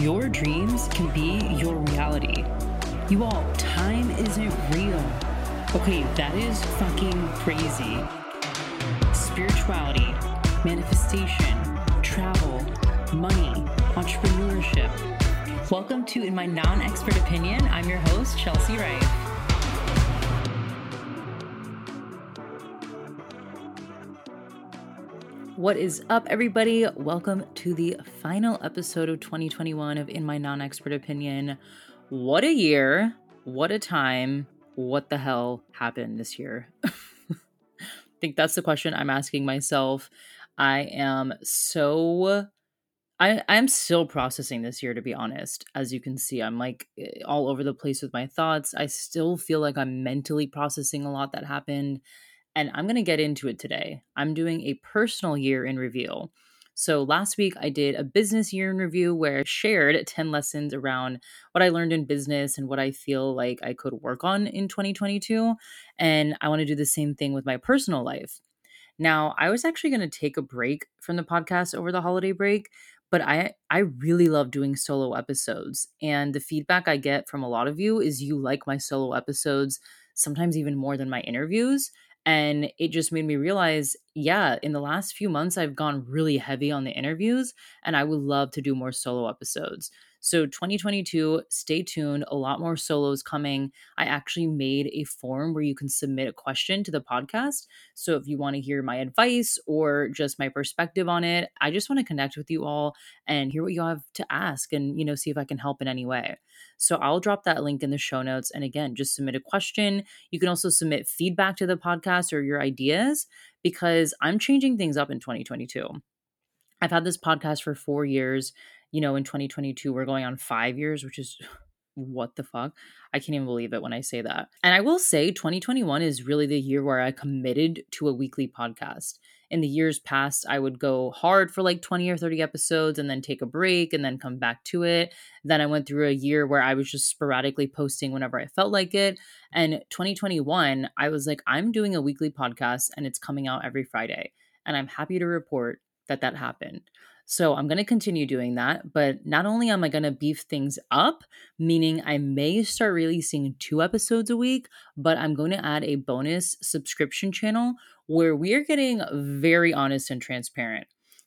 Your dreams can be your reality. You all, time isn't real. Okay, that is fucking crazy. Spirituality, manifestation, travel, money, entrepreneurship. Welcome to In My Non Expert Opinion. I'm your host, Chelsea Rife. What is up, everybody? Welcome to the final episode of 2021 of In My Non Expert Opinion. What a year! What a time! What the hell happened this year? I think that's the question I'm asking myself. I am so. I, I'm still processing this year, to be honest. As you can see, I'm like eh, all over the place with my thoughts. I still feel like I'm mentally processing a lot that happened and I'm going to get into it today. I'm doing a personal year in review. So last week I did a business year in review where I shared 10 lessons around what I learned in business and what I feel like I could work on in 2022. And I want to do the same thing with my personal life. Now, I was actually going to take a break from the podcast over the holiday break, but I I really love doing solo episodes. And the feedback I get from a lot of you is you like my solo episodes sometimes even more than my interviews. And it just made me realize, yeah, in the last few months, I've gone really heavy on the interviews, and I would love to do more solo episodes. So 2022, stay tuned. A lot more solos coming. I actually made a form where you can submit a question to the podcast. So if you want to hear my advice or just my perspective on it, I just want to connect with you all and hear what you have to ask and, you know, see if I can help in any way. So I'll drop that link in the show notes. And again, just submit a question. You can also submit feedback to the podcast or your ideas because I'm changing things up in 2022. I've had this podcast for four years you know, in 2022, we're going on five years, which is what the fuck? I can't even believe it when I say that. And I will say 2021 is really the year where I committed to a weekly podcast. In the years past, I would go hard for like 20 or 30 episodes and then take a break and then come back to it. Then I went through a year where I was just sporadically posting whenever I felt like it. And 2021, I was like, I'm doing a weekly podcast and it's coming out every Friday. And I'm happy to report that that happened. So I'm going to continue doing that. But not only am I going to beef things up, meaning I may start releasing two episodes a week, but I'm going to add a bonus subscription channel where we are getting very honest and transparent.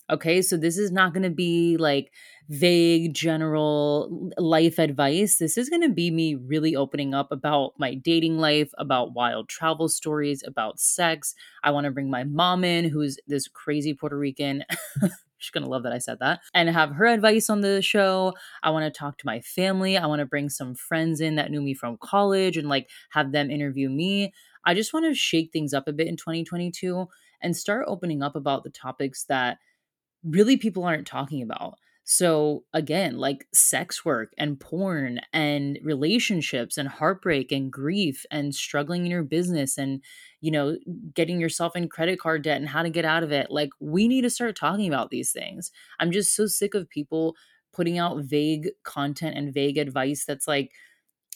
Okay, so this is not going to be like vague general life advice. This is going to be me really opening up about my dating life, about wild travel stories, about sex. I want to bring my mom in, who's this crazy Puerto Rican She's going to love that I said that. And have her advice on the show. I want to talk to my family. I want to bring some friends in that knew me from college and like have them interview me. I just want to shake things up a bit in 2022 and start opening up about the topics that really people aren't talking about. So, again, like sex work and porn and relationships and heartbreak and grief and struggling in your business and, you know, getting yourself in credit card debt and how to get out of it. Like, we need to start talking about these things. I'm just so sick of people putting out vague content and vague advice that's like,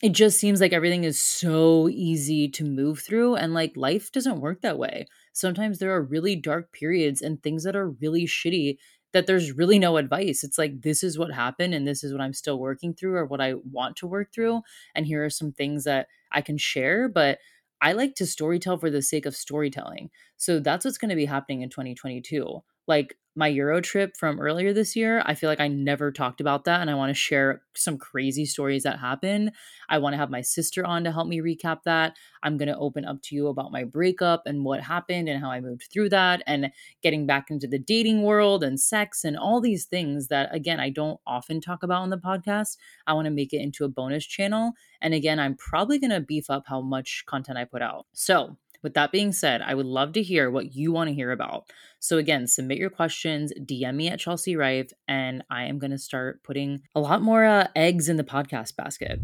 it just seems like everything is so easy to move through. And like, life doesn't work that way. Sometimes there are really dark periods and things that are really shitty that there's really no advice. It's like, this is what happened and this is what I'm still working through or what I want to work through. And here are some things that I can share. But I like to storytell for the sake of storytelling. So that's what's going to be happening in 2022. Like, my Euro trip from earlier this year, I feel like I never talked about that. And I want to share some crazy stories that happened. I want to have my sister on to help me recap that. I'm going to open up to you about my breakup and what happened and how I moved through that and getting back into the dating world and sex and all these things that, again, I don't often talk about on the podcast. I want to make it into a bonus channel. And again, I'm probably going to beef up how much content I put out. So, with that being said, I would love to hear what you want to hear about. So, again, submit your questions, DM me at Chelsea Rife, and I am going to start putting a lot more uh, eggs in the podcast basket.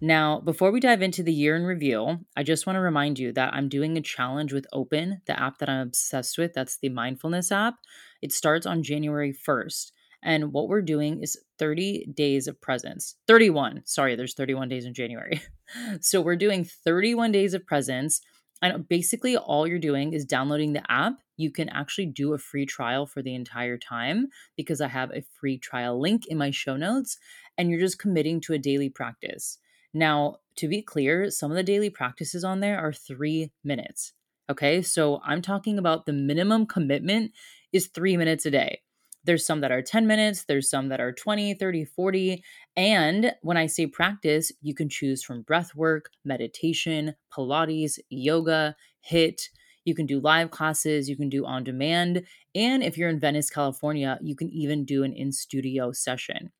Now, before we dive into the year in review, I just want to remind you that I'm doing a challenge with Open, the app that I'm obsessed with. That's the mindfulness app. It starts on January 1st. And what we're doing is 30 days of presence. 31. Sorry, there's 31 days in January. so we're doing 31 days of presence. And basically, all you're doing is downloading the app you can actually do a free trial for the entire time because I have a free trial link in my show notes, and you're just committing to a daily practice. Now, to be clear, some of the daily practices on there are three minutes. Okay, so I'm talking about the minimum commitment is three minutes a day. There's some that are 10 minutes, there's some that are 20, 30, 40. And when I say practice, you can choose from breath work, meditation, Pilates, yoga, HIIT. You can do live classes, you can do on demand. And if you're in Venice, California, you can even do an in studio session.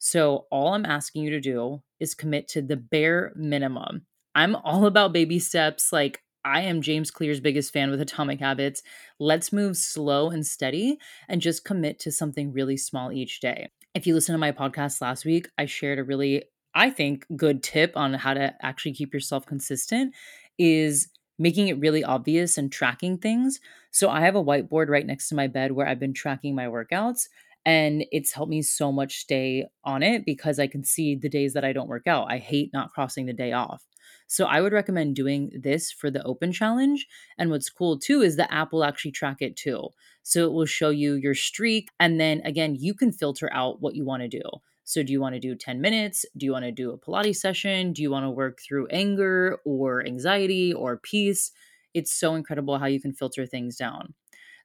So, all I'm asking you to do is commit to the bare minimum. I'm all about baby steps. Like, I am James Clear's biggest fan with Atomic Habits. Let's move slow and steady and just commit to something really small each day. If you listen to my podcast last week, I shared a really, I think, good tip on how to actually keep yourself consistent is making it really obvious and tracking things. So I have a whiteboard right next to my bed where I've been tracking my workouts and it's helped me so much stay on it because I can see the days that I don't work out. I hate not crossing the day off. So I would recommend doing this for the open challenge. And what's cool too is the app will actually track it too. So it will show you your streak. And then again, you can filter out what you want to do. So, do you want to do 10 minutes? Do you want to do a Pilates session? Do you want to work through anger or anxiety or peace? It's so incredible how you can filter things down.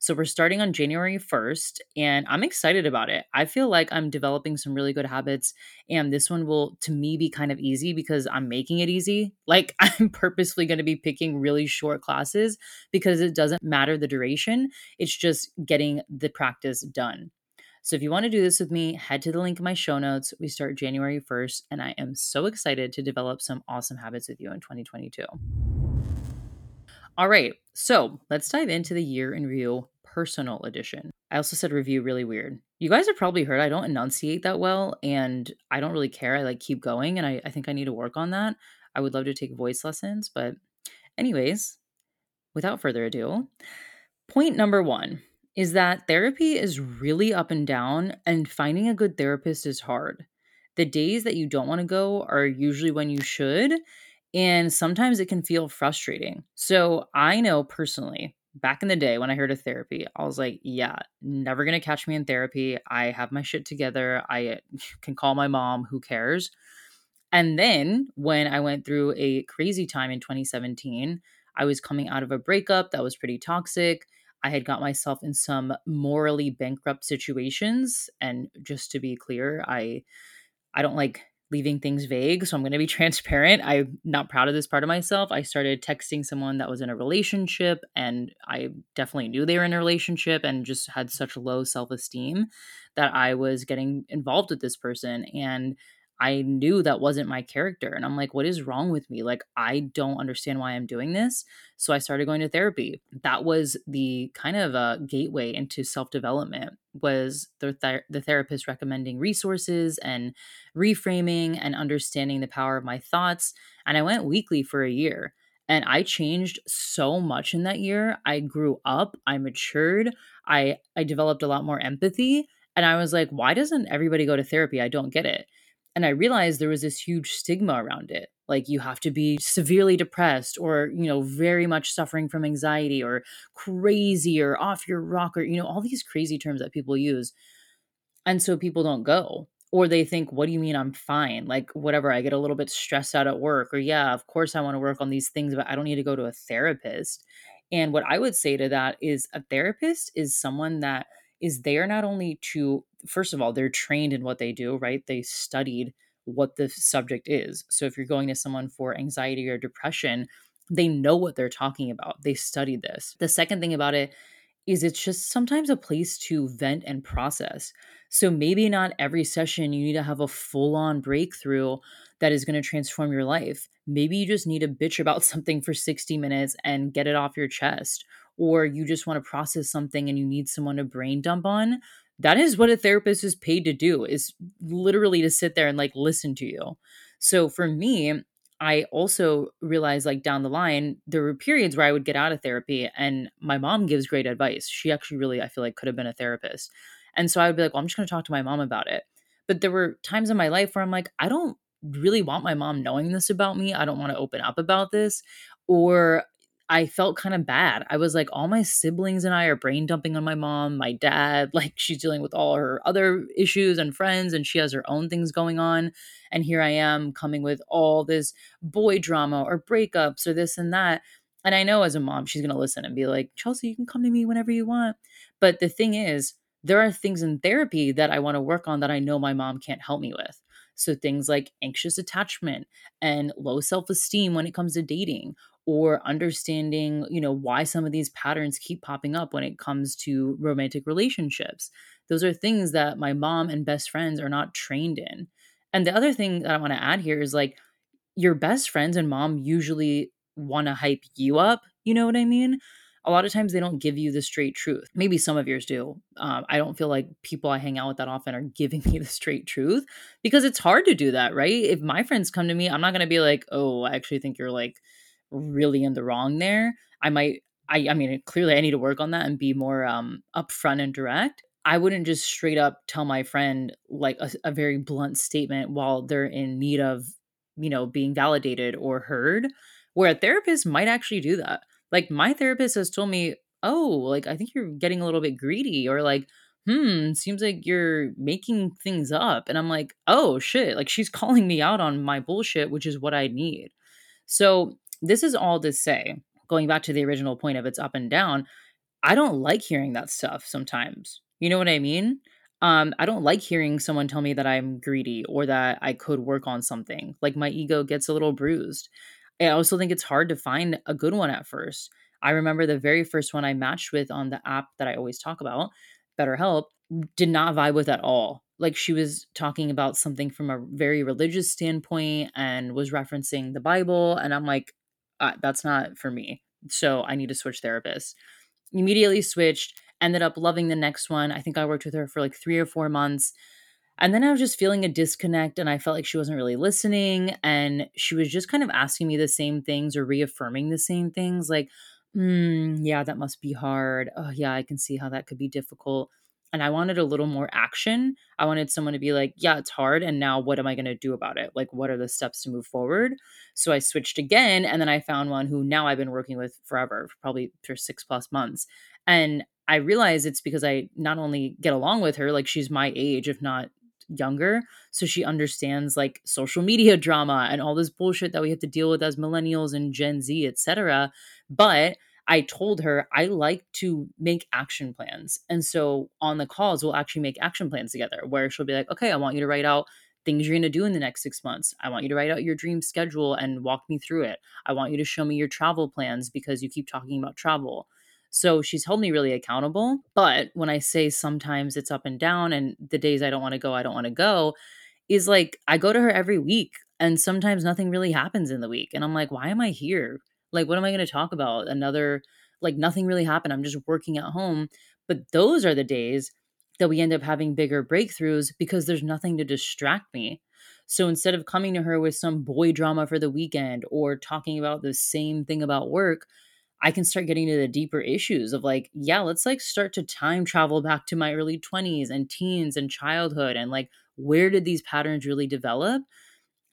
So we're starting on January 1st, and I'm excited about it. I feel like I'm developing some really good habits, and this one will, to me, be kind of easy because I'm making it easy. Like, I'm purposefully going to be picking really short classes because it doesn't matter the duration, it's just getting the practice done. So if you want to do this with me, head to the link in my show notes. We start January 1st, and I am so excited to develop some awesome habits with you in 2022. All right, so let's dive into the year in review personal edition. I also said review really weird. You guys have probably heard I don't enunciate that well and I don't really care. I like keep going and I, I think I need to work on that. I would love to take voice lessons, but anyways, without further ado, point number one is that therapy is really up and down and finding a good therapist is hard. The days that you don't want to go are usually when you should, and sometimes it can feel frustrating. So I know personally back in the day when I heard of therapy, I was like, yeah, never to catch me in therapy. I have my shit together. I can call my mom. Who cares? And then when I went through a crazy time in 2017, I was coming out of a breakup that was pretty toxic. I had got myself in some morally bankrupt situations. And just to be clear, I I don't like leaving things vague. So I'm going to be transparent. I'm not proud of this part of myself. I started texting someone that was in a relationship, and I definitely knew they were in a relationship and just had such low self esteem that I was getting involved with this person. And I knew that wasn't my character. And I'm like, what is wrong with me? Like, I don't understand why I'm doing this. So I started going to therapy. That was the kind of a gateway into self development was the, th- the therapist recommending resources and reframing and understanding the power of my thoughts. And I went weekly for a year. And I changed so much in that year. I grew up, I matured, I I developed a lot more empathy, and I was like, why doesn't everybody go to therapy? I don't get it. And I realized there was this huge stigma around it. Like you have to be severely depressed or, you know, very much suffering from anxiety or crazy or off your rocker, you know, all these crazy terms that people use. And so people don't go. Or they think, what do you mean I'm fine? Like, whatever, I get a little bit stressed out at work. Or, yeah, of course I want to work on these things, but I don't need to go to a therapist. And what I would say to that is a therapist is someone that is there not only to first of all they're trained in what they do right? They studied what the subject is. So if you're going to someone for anxiety or depression they know what they're talking about. They studied this. The second thing about it is it's just sometimes a place to vent and process. So maybe not every session you need to have a full on breakthrough that is going to transform your life. Maybe you just need to bitch about something for 60 minutes and get it off your chest or you just want to process something and you need someone to brain dump on that is what a therapist is paid to do is literally to sit there and like listen to you. So for me i also realized like down the line there were periods where i would get out of therapy and my mom gives great advice. She actually really i feel like could have been a therapist. And so i would be like well i'm just going to talk to my mom about it. But there were times in my life where i'm like i don't really want my mom knowing this about me. I don't want to open up about this. Or I felt kind of bad. I was like, all my siblings and I are brain dumping on my mom, my dad, like she's dealing with all her other issues and friends, and she has her own things going on. And here I am coming with all this boy drama or breakups or this and that. And I know as a mom, she's going to listen and be like, Chelsea, you can come to me whenever you want. But the thing is, there are things in therapy that I want to work on that I know my mom can't help me with. So things like anxious attachment and low self-esteem when it comes to dating or understanding, you know, why some of these patterns keep popping up when it comes to romantic relationships. Those are things that my mom and best friends are not trained in. And the other thing that I want to add here is like your best friends and mom usually want to hype you up, you know what I mean? a lot of times they don't give you the straight truth. Maybe some of yours do. Um, I don't feel like people I hang out with that often are giving me the straight truth because it's hard to do that, right? If my friends come to me, I'm not going to be like, oh, I actually think you're like really in the wrong there. I might, I, I mean, clearly I need to work on that and be more um, upfront and direct. I wouldn't just straight up tell my friend like a, a very blunt statement while they're in need of, you know, being validated or heard. Where a therapist might actually do that like my therapist has told me, "Oh, like I think you're getting a little bit greedy," or like, "Hmm, seems like you're making things up." And I'm like, "Oh shit!" Like she's calling me out on my bullshit, which is what I need. So this is all to say, going back to the original point of it's up and down. I don't like hearing that stuff sometimes. You know what I mean? Um, I don't like hearing someone tell me that I'm greedy or that I could work on something. Like my ego gets a little bruised. I also think it's hard to find a good one at first. I remember the very first one I matched with on the app that I always talk about, BetterHelp, did not vibe with at all. Like she was talking about something from a very religious standpoint and was referencing the Bible. And I'm like, uh, that's not for me. So I need to switch therapists. Immediately switched, ended up loving the next one. I think I worked with her for like three or four months. And then I was just feeling a disconnect and I felt like she wasn't really listening. And she was just kind of asking me the same things or reaffirming the same things like, mm, yeah, that must be hard. Oh, yeah, I can see how that could be difficult. And I wanted a little more action. I wanted someone to be like, yeah, it's hard. And now what am I going to do about it? Like, what are the steps to move forward? So I switched again. And then I found one who now I've been working with forever, probably for six plus months. And I realize it's because I not only get along with her, like she's my age, if not younger so she understands like social media drama and all this bullshit that we have to deal with as millennials and gen z etc but i told her i like to make action plans and so on the calls we'll actually make action plans together where she'll be like okay i want you to write out things you're going to do in the next six months. I want you to write out your dream schedule and walk me through it. I want you to show me your travel plans because you keep talking about travel. So she's held me really accountable. But when I say sometimes it's up and down and the days I don't want to go, I don't want to go, is like I go to her every week and sometimes nothing really happens in the week. And I'm like, why am I here? Like, what am I going to talk about? Another, like, nothing really happened. I'm just working at home. But those are the days that we end up having bigger breakthroughs because there's nothing to distract me. So instead of coming to her with some boy drama for the weekend or talking about the same thing about work, I can start getting to the deeper issues of like, yeah, let's like start to time travel back to my early 20s and teens and childhood and like where did these patterns really develop?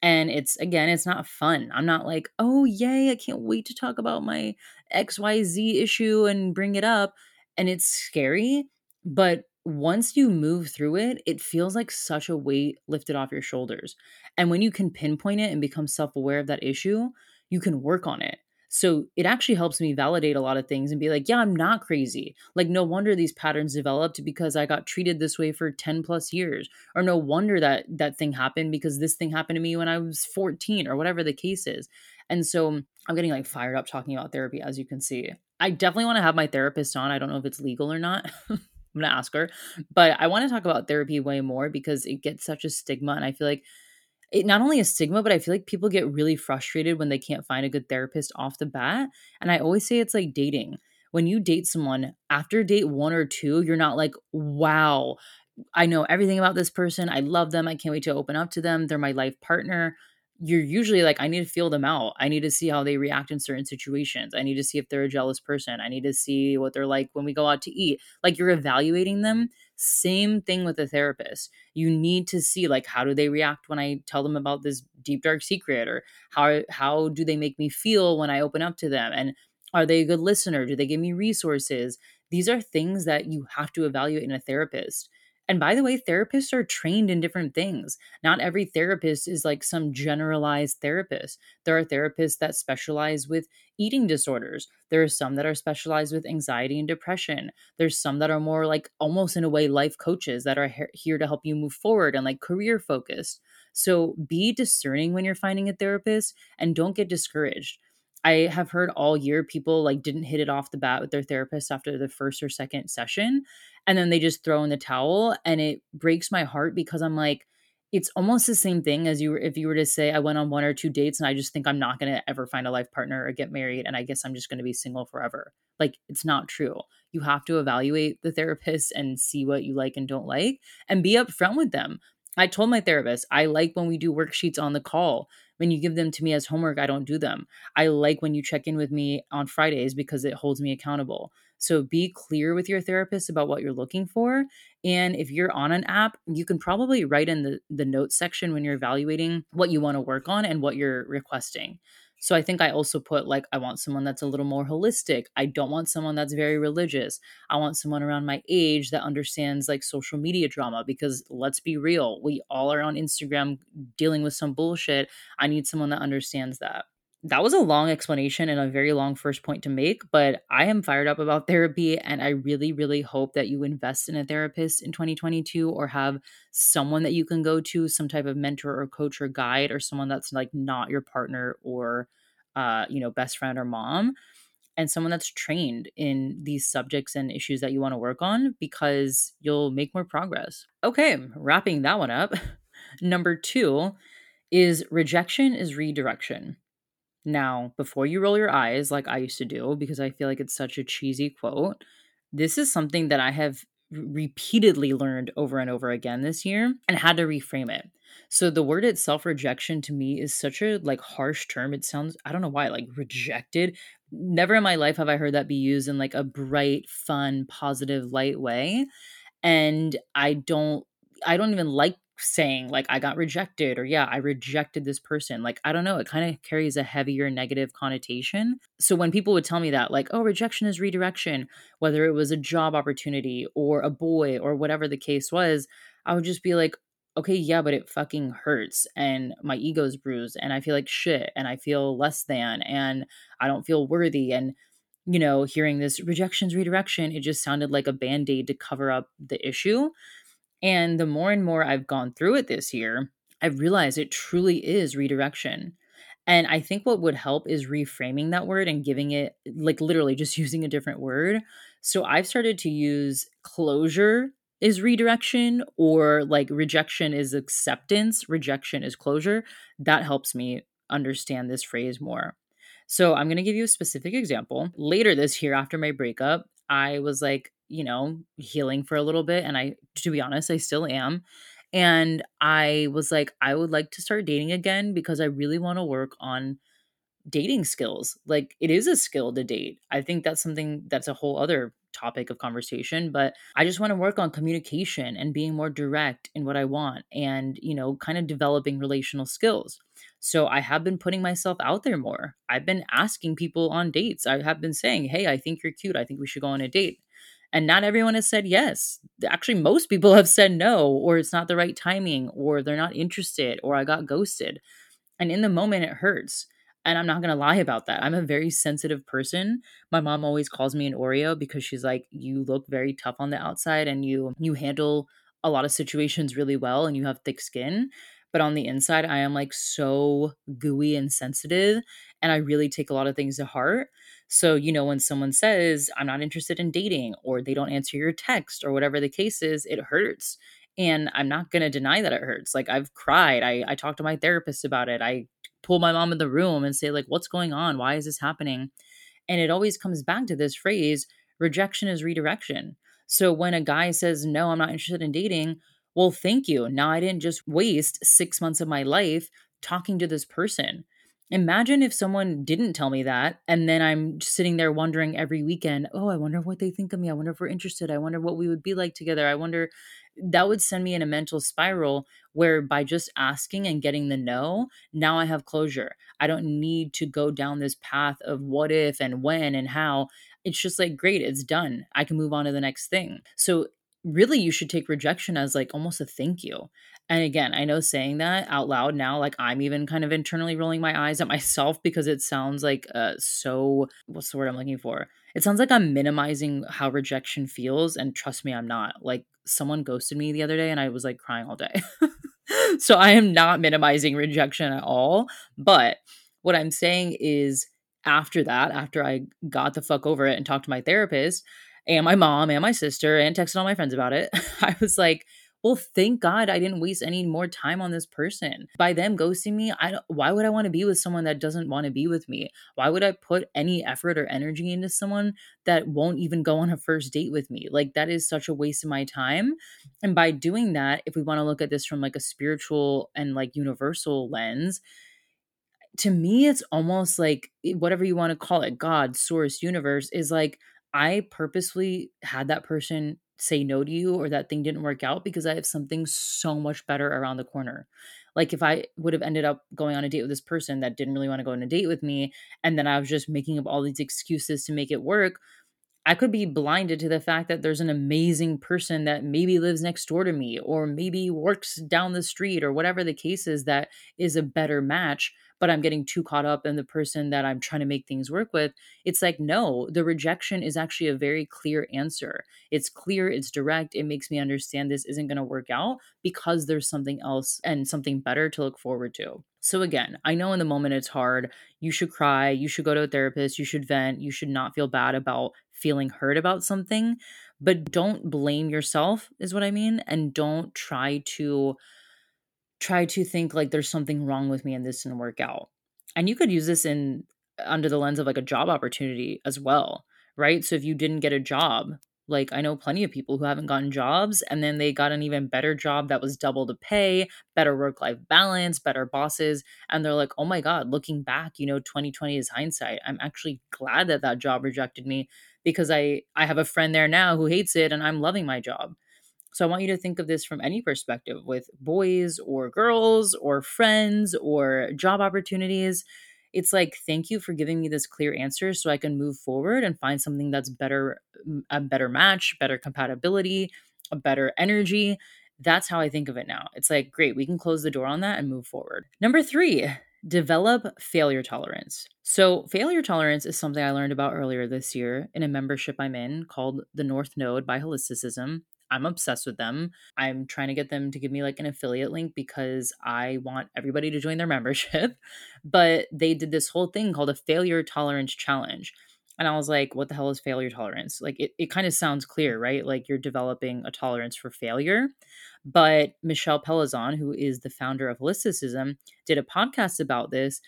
And it's again, it's not fun. I'm not like, oh, yay, I can't wait to talk about my XYZ issue and bring it up. And it's scary. But once you move through it, it feels like such a weight lifted off your shoulders. And when you can pinpoint it and become self aware of that issue, you can work on it. So it actually helps me validate a lot of things and be like, yeah, I'm not crazy. Like, no wonder these patterns developed because I got treated this way for 10 plus years. Or no wonder that that thing happened because this thing happened to me when I was 14 or whatever the case is. And so I'm getting like fired up talking about therapy, as you can see. I definitely want to have my therapist on. I don't know if it's legal or not. I'm going to ask her. But I want to talk about therapy way more because it gets such a stigma. And I feel like it not only a stigma, but I feel like people get really frustrated when they can't find a good therapist off the bat. And I always say it's like dating. When you date someone, after date one or two, you're not like, wow, I know everything about this person. I love them. I can't wait to open up to them. They're my life partner you're usually like, I need to feel them out. I need to see how they react in certain situations. I need to see if they're a jealous person. I need to see what they're like when we go out to eat. Like you're evaluating them. Same thing with a therapist. You need to see like how do they react when I tell them about this deep dark secret or how how do they make me feel when I open up to them and Are they a good listener? Do they give me resources? These are things that you have to evaluate in a therapist. And by the way, therapists are trained in different things. Not every therapist is like some generalized therapist. There are therapists that specialize with eating disorders. There are some that are specialized with anxiety and depression. There's some that are more like almost in a way life coaches that are he- here to help you move forward and like career focused. So be discerning when you're finding a therapist and don't get discouraged. I have heard all year people like didn't hit it off the bat with their therapist after the first or second session and then they just throw in the towel and it breaks my heart because I'm like it's almost the same thing as you if you were to say I went on one or two dates and I just think I'm not going to ever find a life partner or get married and I guess I'm just going to be single forever. Like it's not true. You have to evaluate the therapist and see what you like and don't like and be upfront with them. I told my therapist, I like when we do worksheets on the call. When you give them to me as homework, I don't do them. I like when you check in with me on Fridays because it holds me accountable. So be clear with your therapist about what you're looking for. And if you're on an app, you can probably write in the, the notes section when you're evaluating what you want to work on and what you're requesting. So I think I also put like, I want someone that's a little more holistic. I don't want someone that's very religious. I want someone around my age that understands like social media drama because let's be real, we all are on Instagram dealing with some bullshit. I need someone that understands that that was a long explanation and a very long first point to make, but I am fired up about therapy and I really, really hope that you invest in a therapist in 2022 or have someone that you can go to, some type of mentor or coach or guide, or someone that's like not your partner or, uh, you know, best friend or mom, and someone that's trained in these subjects and issues that you want to work on because you'll make more progress. Okay, wrapping that one up. Number two is rejection is redirection. Now, before you roll your eyes like I used to do, because I feel like it's such a cheesy quote, this is something that I have repeatedly learned over and over again this year and had to reframe it. So the word itself rejection to me is such a like harsh term. It sounds I don't know why like rejected. Never in my life have I heard that be used in like a bright, fun, positive, light way. And I don't I don't even like saying like I got rejected or yeah, I rejected this person. Like I don't know, it kind of carries a heavier negative connotation. So when people would tell me that like oh, rejection is redirection, whether it was a job opportunity or a boy or whatever the case was, I would just be like okay, yeah, but it fucking hurts and my ego's bruised and I feel like shit and I feel less than and I don't feel worthy and you know, hearing this rejections redirection, it just sounded like a band-aid to cover up the issue and the more and more I've gone through it this year, I've realized it truly is redirection. And I think what would help is reframing that word and giving it, like literally just using a different word. So I've started to use closure is redirection or like rejection is acceptance, rejection is closure. That helps me understand this phrase more. So I'm going to give you a specific example. Later this year, after my breakup, I was like, you know, healing for a little bit. And I, to be honest, I still am. And I was like, I would like to start dating again because I really want to work on dating skills. Like, it is a skill to date. I think that's something that's a whole other topic of conversation, but I just want to work on communication and being more direct in what I want and, you know, kind of developing relational skills. So I have been putting myself out there more. I've been asking people on dates. I have been saying, "Hey, I think you're cute. I think we should go on a date." And not everyone has said yes. Actually, most people have said no, or it's not the right timing, or they're not interested, or I got ghosted. And in the moment, it hurts. And I'm not going to lie about that. I'm a very sensitive person. My mom always calls me an Oreo because she's like, you look very tough on the outside and you you handle a lot of situations really well and you have thick skin. But on the inside, I am like so gooey and sensitive. And I really take a lot of things to heart. So, you know, when someone says, I'm not interested in dating, or they don't answer your text, or whatever the case is, it hurts. And I'm not going to deny that it hurts. Like, I've cried. I, I talked to my therapist about it. I pull my mom in the room and say, like, what's going on? Why is this happening? And it always comes back to this phrase rejection is redirection. So when a guy says, no, I'm not interested in dating, well, thank you. Now I didn't just waste six months of my life talking to this person. Imagine if someone didn't tell me that, and then I'm sitting there wondering every weekend, oh, I wonder what they think of me. I wonder if we're interested. I wonder what we would be like together. I wonder that would send me in a mental spiral where by just asking and getting the no, now I have closure. I don't need to go down this path of what if and when and how. It's just like, great, it's done. I can move on to the next thing. So, really, you should take rejection as like almost a thank you. And again, I know saying that out loud now, like I'm even kind of internally rolling my eyes at myself because it sounds like uh, so, what's the word I'm looking for? It sounds like I'm minimizing how rejection feels. And trust me, I'm not. Like someone ghosted me the other day and I was like crying all day. so I am not minimizing rejection at all. But what I'm saying is, after that, after I got the fuck over it and talked to my therapist and my mom and my sister and texted all my friends about it, I was like, well, thank God I didn't waste any more time on this person. By them ghosting me, I why would I want to be with someone that doesn't want to be with me? Why would I put any effort or energy into someone that won't even go on a first date with me? Like that is such a waste of my time. And by doing that, if we want to look at this from like a spiritual and like universal lens, to me it's almost like eh, whatever you want to call it, God, source, universe is like I purposefully had that person say no to you or that thing didn't work out because I have something so much better around the corner. Like if I would have ended up going on a date with this person that didn't really want to go on a date with me and then I was just making up all these excuses to make it work, I could be blinded to the fact that there's an amazing person that maybe lives next door to me or maybe works down the street or whatever the case is that is a better match, but I'm getting too caught up in the person that I'm trying to make things work with. It's like, no, the rejection is actually a very clear answer. It's clear, it's direct. It makes me understand this isn't going to work out because there's something else and something better to look forward to. So, again, I know in the moment it's hard. You should cry. You should go to a therapist. You should vent. You should not feel bad about feeling hurt about something, but don't blame yourself, is what I mean. And don't try to try to think like there's something wrong with me and this didn't work out. And you could use this in under the lens of like a job opportunity as well, right? So if you didn't get a job, like I know plenty of people who haven't gotten jobs and then they got an even better job that was double the pay, better work life balance, better bosses. And they're like, oh my God, looking back, you know, 2020 is hindsight. I'm actually glad that that job rejected me because I I have a friend there now who hates it and I'm loving my job. So I want you to think of this from any perspective with boys or girls or friends or job opportunities. It's like thank you for giving me this clear answer so I can move forward and find something that's better mm, a better match, better compatibility, a better energy. That's how I think of it now. It's like great, we can close the door on that and move forward. Number 3, Develop failure tolerance. So, failure tolerance is something I learned about earlier this year in a membership I'm in called the North Node by Holisticism. I'm obsessed with them. I'm trying to get them to give me like an affiliate link because I want everybody to join their membership. But they did this whole thing called a failure tolerance challenge. And I was like, what the hell is failure tolerance? Like, it, it kind of sounds clear, right? Like, you're developing a tolerance for failure. But Michelle Pellizzon, who is the founder of Holisticism, did a podcast about this.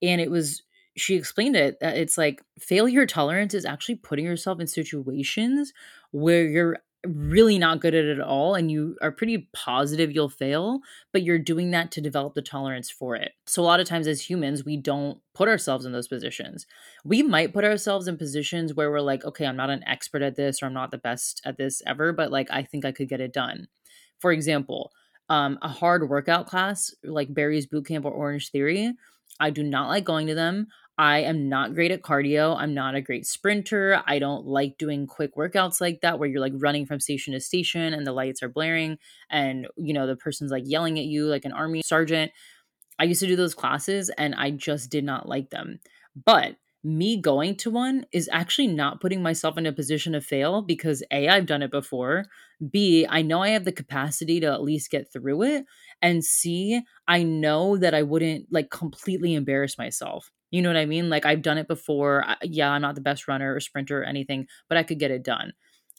And it was, she explained it it's like failure tolerance is actually putting yourself in situations where you're really not good at it at all and you are pretty positive you'll fail, but you're doing that to develop the tolerance for it. So a lot of times as humans, we don't put ourselves in those positions. We might put ourselves in positions where we're like, okay, I'm not an expert at this or I'm not the best at this ever, but like I think I could get it done. For example, um, a hard workout class like Barry's Bootcamp or Orange Theory, I do not like going to them. I am not great at cardio. I'm not a great sprinter. I don't like doing quick workouts like that where you're like running from station to station and the lights are blaring and you know the person's like yelling at you like an army sergeant. I used to do those classes and I just did not like them. But me going to one is actually not putting myself in a position to fail because A, I've done it before. B, I know I have the capacity to at least get through it. And C, I know that I wouldn't like completely embarrass myself. You know what I mean? Like I've done it before. Yeah, I'm not the best runner or sprinter or anything, but I could get it done.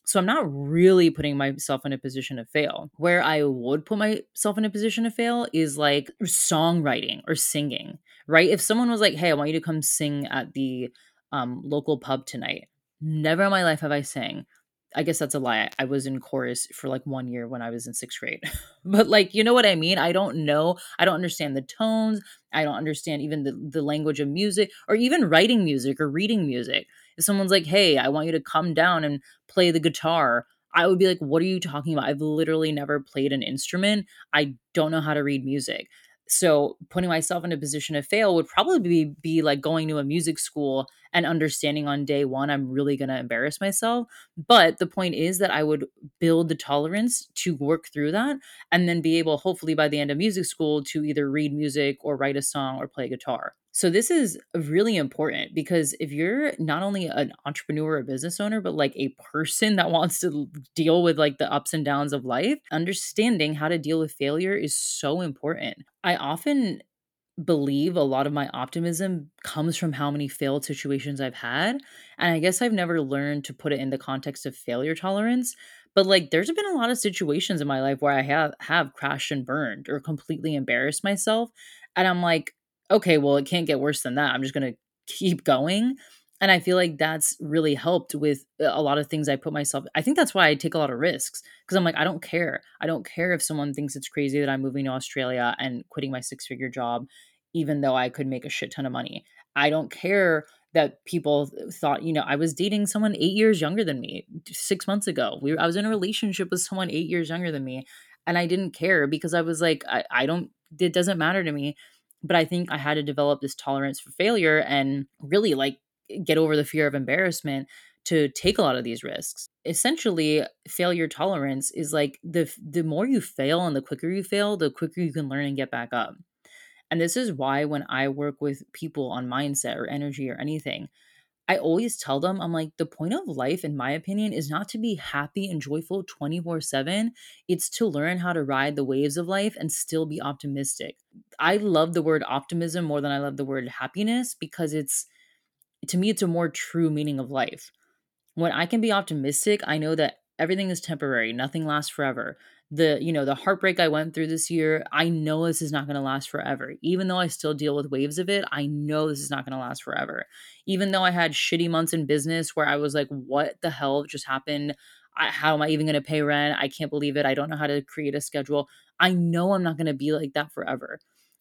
So I'm not really putting myself in a position to fail. Where I would put myself in a position to fail is like songwriting or singing right? If someone was like, "Hey, I want you to come sing at the um, local pub tonight," never in my life have I sang. I guess that's a lie. I was in chorus for like one year when I was in sixth grade. but like, you know what I mean? I don't know. I don't understand the tones. I don't understand even the, the language of music or even writing music or reading music. If someone's like, hey, I want you to come down and play the guitar, I would be like, What are you talking about? I've literally never played an instrument. I don't know how to read music. So putting myself in a position to fail would probably be, be like going to a music school and understanding on day one I'm really going to embarrass myself. But the point is that I would build the tolerance to work through that and then be able, hopefully, by the end of music school, to either read music or write a song or play guitar. So this is really important because if you're not only an entrepreneur or business owner, but like a person that wants to deal with like the ups and downs of life, understanding how to deal with failure is so important. I often believe a lot of my optimism comes from how many failed situations I've had. And I guess I've never learned to put it in the context of failure tolerance. But like there's been a lot of situations in my life where I have have crashed and burned or completely embarrassed myself. And I'm like, okay, well, it can't get worse than that. I'm just going to keep going. And I feel like that's really helped with a lot of things I put myself. I think that's why I take a lot of risks because I'm like, I don't care. I don't care if someone thinks it's crazy that I'm moving to Australia and quitting my six figure job, even though I could make a shit ton of money. I don't care that people thought, you know, I was dating someone eight years younger than me six months ago. We, I was in a relationship with someone eight years younger than me, and I didn't care because I was like, I, I don't. It doesn't matter to me but I think I had to develop this tolerance for failure and really like get over the fear of embarrassment to take a lot of these risks. Essentially, failure tolerance is like the the more you fail and the quicker you fail, the quicker you can learn and get back up. And this is why when I work with people on mindset or energy or anything, I always tell them, I'm like, the point of life, in my opinion, is not to be happy and joyful 24 7. It's to learn how to ride the waves of life and still be optimistic. I love the word optimism more than I love the word happiness because it's, to me, it's a more true meaning of life. When I can be optimistic, I know that everything is temporary, nothing lasts forever the you know the heartbreak i went through this year i know this is not going to last forever. Even though i still deal with waves of it i know this is not going to last forever. Even though i had shitty months in business where i was like what the hell just happened? I, how am i even going to pay rent? I can't believe it. I don't know how to create a schedule. I know i'm not going to be like that forever.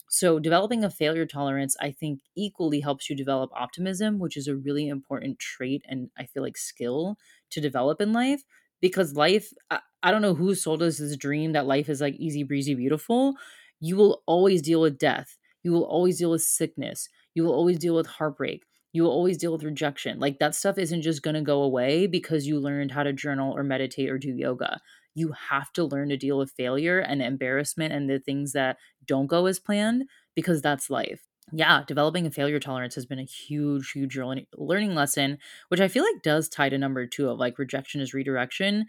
So developing a failure tolerance i think equally helps you develop optimism which is a really important trait and i feel like skill to develop in life because life uh, I, don't know who sold us this dream that life is like easy breezy beautiful. You will always deal with death. You will always deal with sickness. You will always deal with heartbreak. You will always deal with rejection. Like that stuff isn't just going to go away because you learned how to journal or meditate or do yoga. You have to learn to deal with failure and embarrassment and the things that don't go as planned because that's life. Yeah, developing a failure tolerance has been a huge, huge learning lesson, which I feel like does tie to number two of like rejection is redirection.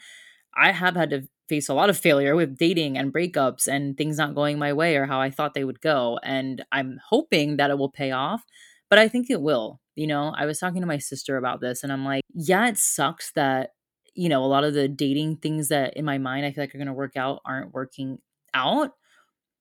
I have had to face a lot of failure with dating and breakups and things not going my way or how I thought they would go. And I'm hoping that it will pay off, but I think it will. You know, I was talking to my sister about this and I'm like, yeah, it sucks that, you know, a lot of the dating things that in my mind I feel like are going to work out aren't working out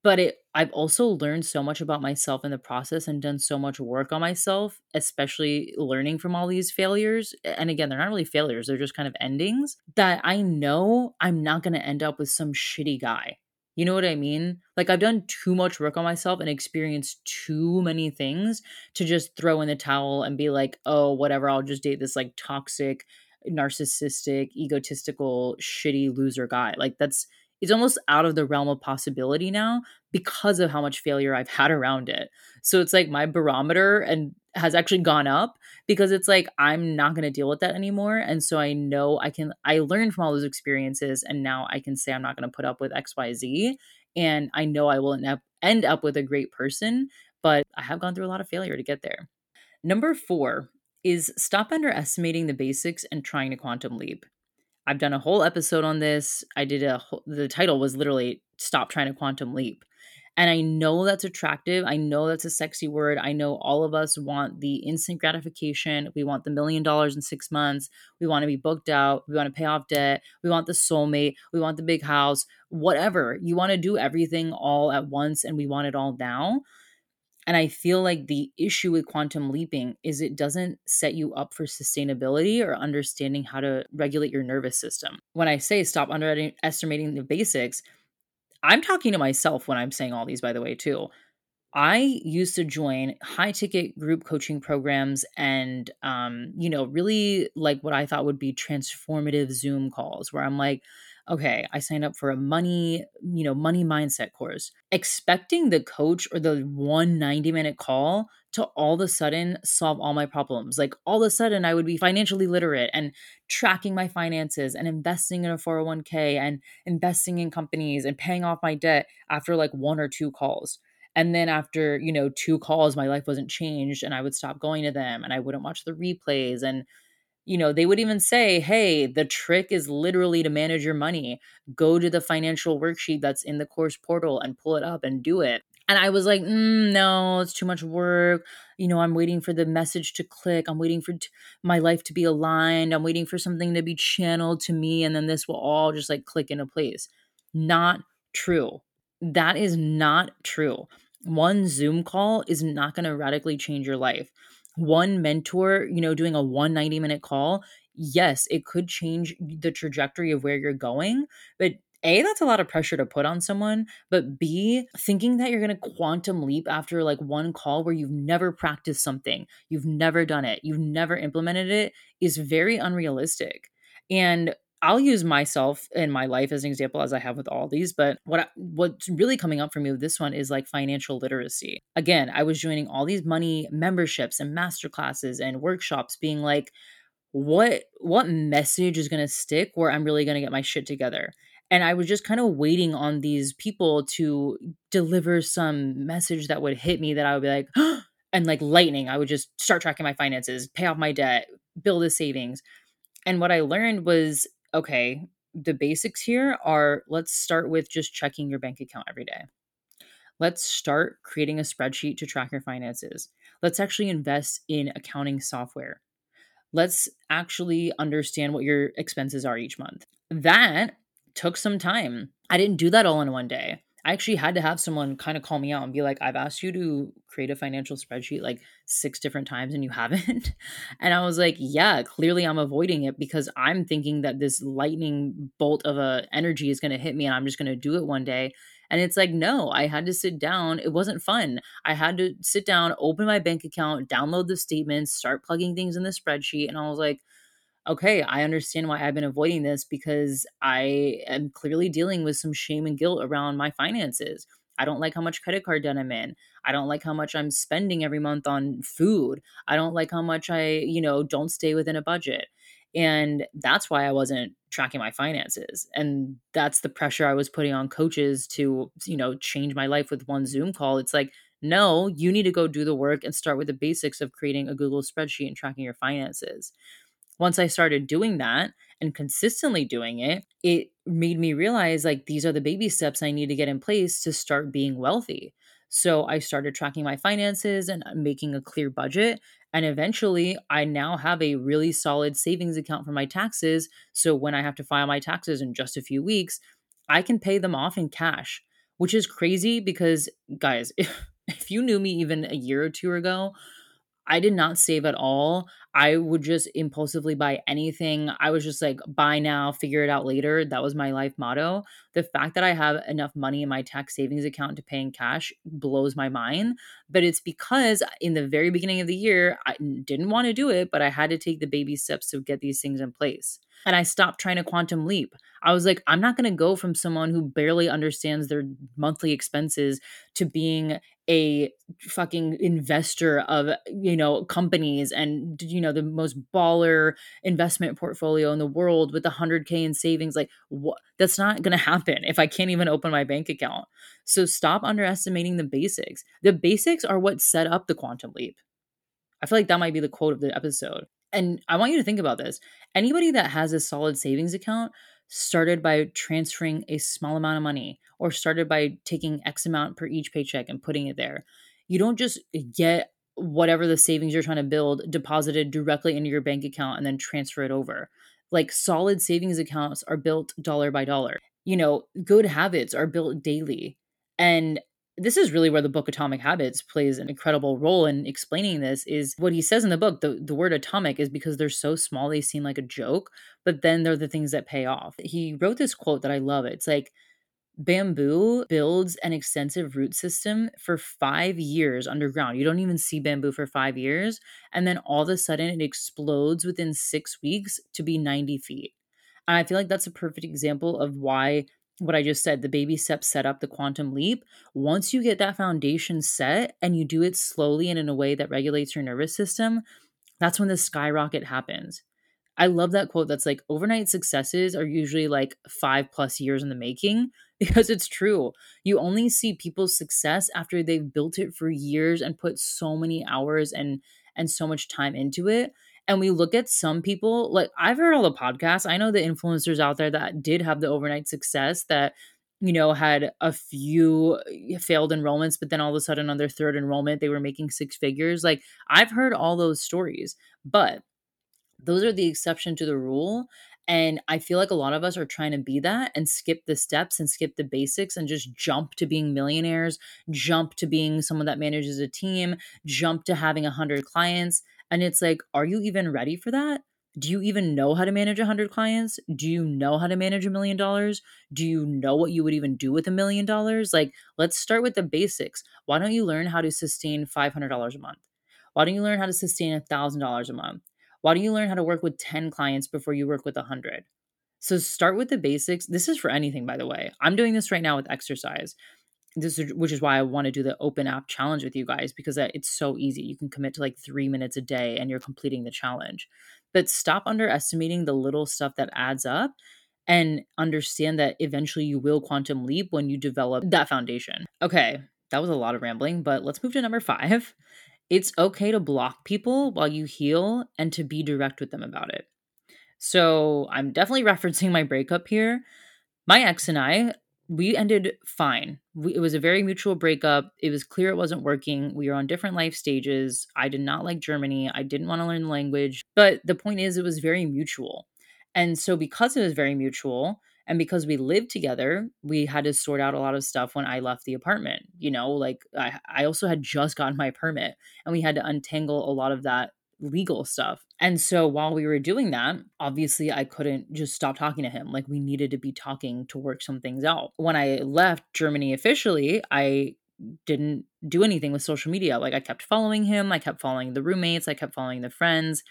but it I've also learned so much about myself in the process and done so much work on myself, especially learning from all these failures. And again, they're not really failures, they're just kind of endings that I know I'm not going to end up with some shitty guy. You know what I mean? Like I've done too much work on myself and experienced too many things to just throw in the towel and be like, "Oh, whatever, I'll just date this like toxic, narcissistic, egotistical, shitty loser guy." Like that's it's almost out of the realm of possibility now because of how much failure I've had around it. So it's like my barometer and has actually gone up because it's like I'm not going to deal with that anymore and so I know I can I learned from all those experiences and now I can say I'm not going to put up with XYZ and I know I will end up with a great person, but I have gone through a lot of failure to get there. Number 4 is stop underestimating the basics and trying to quantum leap. I've done a whole episode on this. I did a the title was literally stop trying to quantum leap. And I know that's attractive. I know that's a sexy word. I know all of us want the instant gratification. We want the million dollars in 6 months. We want to be booked out. We want to pay off debt. We want the soulmate. We want the big house. Whatever. You want to do everything all at once and we want it all now. And I feel like the issue with quantum leaping is it doesn't set you up for sustainability or understanding how to regulate your nervous system. When I say stop underestimating the basics, I'm talking to myself when I'm saying all these, by the way, too. I used to join high ticket group coaching programs and, um, you know, really like what I thought would be transformative Zoom calls where I'm like, okay, I signed up for a money, you know, money mindset course, expecting the coach or the one 90 minute call to all of a sudden solve all my problems. Like all of a sudden, I would be financially literate and tracking my finances and investing in a 401k and investing in companies and paying off my debt after like one or two calls. And then after, you know, two calls, my life wasn't changed and I would stop going to them and I wouldn't watch the replays. And, you know, they would even say, hey, the trick is literally to manage your money. Go to the financial worksheet that's in the course portal and pull it up and do it. And I was like, mm, no, it's too much work. You know, I'm waiting for the message to click. I'm waiting for t- my life to be aligned. I'm waiting for something to be channeled to me. And then this will all just like click into place. Not true. That is not true. One Zoom call is not going to radically change your life. One mentor, you know, doing a 190 minute call, yes, it could change the trajectory of where you're going, but a, that's a lot of pressure to put on someone, but B, thinking that you're going to quantum leap after like one call where you've never practiced something, you've never done it, you've never implemented it is very unrealistic. And I'll use myself in my life as an example, as I have with all these. But what I, what's really coming up for me with this one is like financial literacy. Again, I was joining all these money memberships and masterclasses and workshops, being like, what what message is going to stick where I'm really going to get my shit together? And I was just kind of waiting on these people to deliver some message that would hit me that I would be like, and like lightning, I would just start tracking my finances, pay off my debt, build a savings. And what I learned was okay, the basics here are let's start with just checking your bank account every day. Let's start creating a spreadsheet to track your finances. Let's actually invest in accounting software. Let's actually understand what your expenses are each month. That took some time. I didn't do that all in one day. I actually had to have someone kind of call me out and be like, I've asked you to create a financial spreadsheet like six different times and you haven't. and I was like, yeah, clearly I'm avoiding it because I'm thinking that this lightning bolt of a energy is going to hit me and I'm just going to do it one day. And it's like, no, I had to sit down. It wasn't fun. I had to sit down, open my bank account, download the statements, start plugging things in the spreadsheet. And I was like, okay, I understand why I've been avoiding this because I am clearly dealing with some shame and guilt around my finances. I don't like how much credit card debt I'm in. I don't like how much I'm spending every month on food. I don't like how much I, you know, don't stay within a budget. And that's why I wasn't tracking my finances. And that's the pressure I was putting on coaches to, you know, change my life with one Zoom call. It's like, no, you need to go do the work and start with the basics of creating a Google spreadsheet and tracking your finances once I started doing that and consistently doing it, it made me realize like these are the baby steps I need to get in place to start being wealthy. So I started tracking my finances and uh, making a clear budget. And eventually, I now have a really solid savings account for my taxes. So when I have to file my taxes in just a few weeks, I can pay them off in cash, which is crazy because, guys, if, if you knew me even a year or two ago, I did not save at all. I would just impulsively buy anything. I was just like, buy now, figure it out later. That was my life motto. The fact that I have enough money in my tax savings account to pay in cash blows my mind. But it's because in the very beginning of the year, I didn't want to do it, but I had to take the baby steps to get these things in place. And I stopped trying to quantum leap. I was like, I'm not going to go from someone who barely understands their monthly expenses to being a fucking investor of you know companies and you know the most baller investment portfolio in the world with 100k in savings like what that's not going to happen if i can't even open my bank account. So stop underestimating the basics. The basics are what set up the quantum leap. I feel like that might be the quote of the episode. And i want you to think about this. Anybody that has a solid savings account started by transferring a small amount of money or started by taking X amount per each paycheck and putting it there. You don't just get whatever the savings you're trying to build deposited directly into your bank account and then transfer it over. Like solid savings accounts are built dollar by dollar. You know, good habits are built daily. And this is really where the book Atomic Habits plays an incredible role in explaining this is what he says in the book the, the word atomic is because they're so small they seem like a joke but then they're the things that pay off he wrote this quote that i love it's like bamboo builds an extensive root system for five years underground. You don't even see bamboo for five years. And then all of a sudden it explodes within six weeks to be 90 feet. And I feel like that's a perfect example of why what I just said, the baby steps set up the quantum leap. Once you get that foundation set and you do it slowly and in a way that regulates your nervous system, that's when the skyrocket happens. I love that quote that's like overnight successes are usually like five plus years in the making because it's true. You only see people's success after they've built it for years and put so many hours and and so much time into it. And we look at some people, like I've heard all the podcasts. I know the influencers out there that did have the overnight success that, you know, had a few eh, failed enrollments, but then all of a sudden on their third enrollment, they were making six figures. Like I've heard all those stories, but those are the exception to the rule. And I feel like a lot of us are trying to be that and skip the steps and skip the basics and just jump to being millionaires, jump to being someone that manages a team, jump to having a hundred clients. And it's like, are you even ready for that? Do you even know how to manage a 100 clients? Do you know how to manage a million dollars? Do you know what you would even do with a million dollars? Like, let's start with the basics. Why don't you learn how to sustain $500 a month? Why don't you learn how to sustain $1,000 a month? Why don't you learn how to work with 10 clients before you work with 100? So start with the basics. This is for anything, by the way. I'm doing this right now with exercise. This is, which is why I want to do the open app challenge with you guys because it's so easy. You can commit to like three minutes a day and you're completing the challenge. But stop underestimating the little stuff that adds up and understand that eventually you will quantum leap when you develop that foundation. Okay, that was a lot of rambling, but let's move to number five. It's okay to block people while you heal and to be direct with them about it. So I'm definitely referencing my breakup here. My ex and I, we ended fine. We, it was a very mutual breakup. It was clear it wasn't working. We were on different life stages. I did not like Germany. I didn't want to learn the language. But the point is, it was very mutual. And so, because it was very mutual, and because we lived together, we had to sort out a lot of stuff when I left the apartment. You know, like I, I also had just gotten my permit and we had to untangle a lot of that legal stuff. And so while we were doing that, obviously I couldn't just stop talking to him. Like we needed to be talking to work some things out. When I left Germany officially, I didn't do anything with social media. Like I kept following him, I kept following the roommates, I kept following the friends.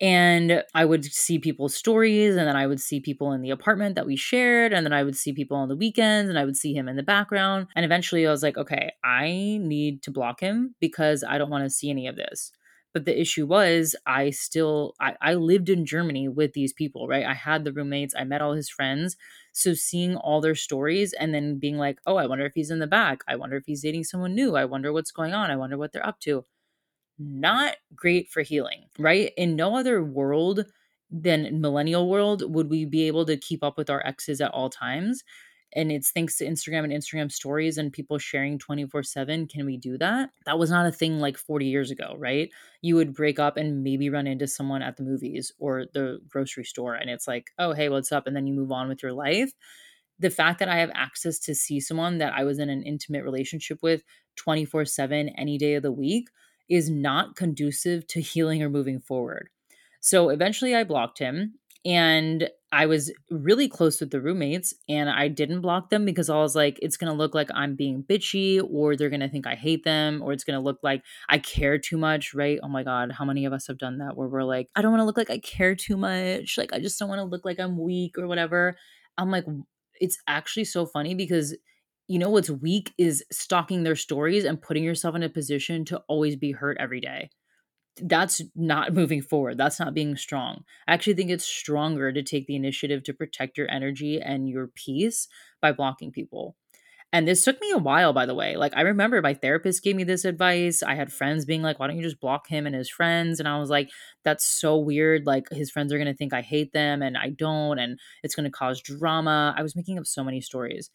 And I would see people's stories, and then I would see people in the apartment that we shared, and then I would see people on the weekends, and I would see him in the background. And eventually I was like, okay, I need to block him because I don't want to see any of this. But the issue was, I still I, I lived in Germany with these people, right? I had the roommates, I met all his friends. So seeing all their stories and then being like, oh, I wonder if he's in the back. I wonder if he's dating someone new. I wonder what's going on. I wonder what they're up to. Not great for healing, right? In no other world than millennial world would we be able to keep up with our exes at all times and it's thanks to Instagram and Instagram stories and people sharing 24 7. Can we do that? That was not a thing like 40 years ago, right? You would break up and maybe run into someone at the movies or the grocery store, and it's like, oh, hey, what's up? And then you move on with your life. The fact that I have access to see someone that I was in an intimate relationship with 24 7 any day of the week is not conducive to healing or moving forward. So eventually I blocked him and I was really close with the roommates and I didn't block them because I was like, it's going to look like I'm being bitchy or they're going to think I hate them or it's going to look like I care too much, right? Oh my God, how many of us have done that where we're like, I don't want to look like I care too much. Like, I just don't want to look like I'm weak or whatever. I'm like, it's actually so funny because you know what's weak is stalking their stories and putting yourself in a position to always be hurt every day that's not moving forward. That's not being strong. I actually think it's stronger to take the initiative to protect your energy and your peace by blocking people. And this took me a while, by the way. Like, I remember my therapist gave me this advice. I had friends being like, why don't you just block him and his friends? And I was like, that's so weird. Like, his friends are going to think I hate them and I don't. And it's going to cause drama. I was making up so many stories.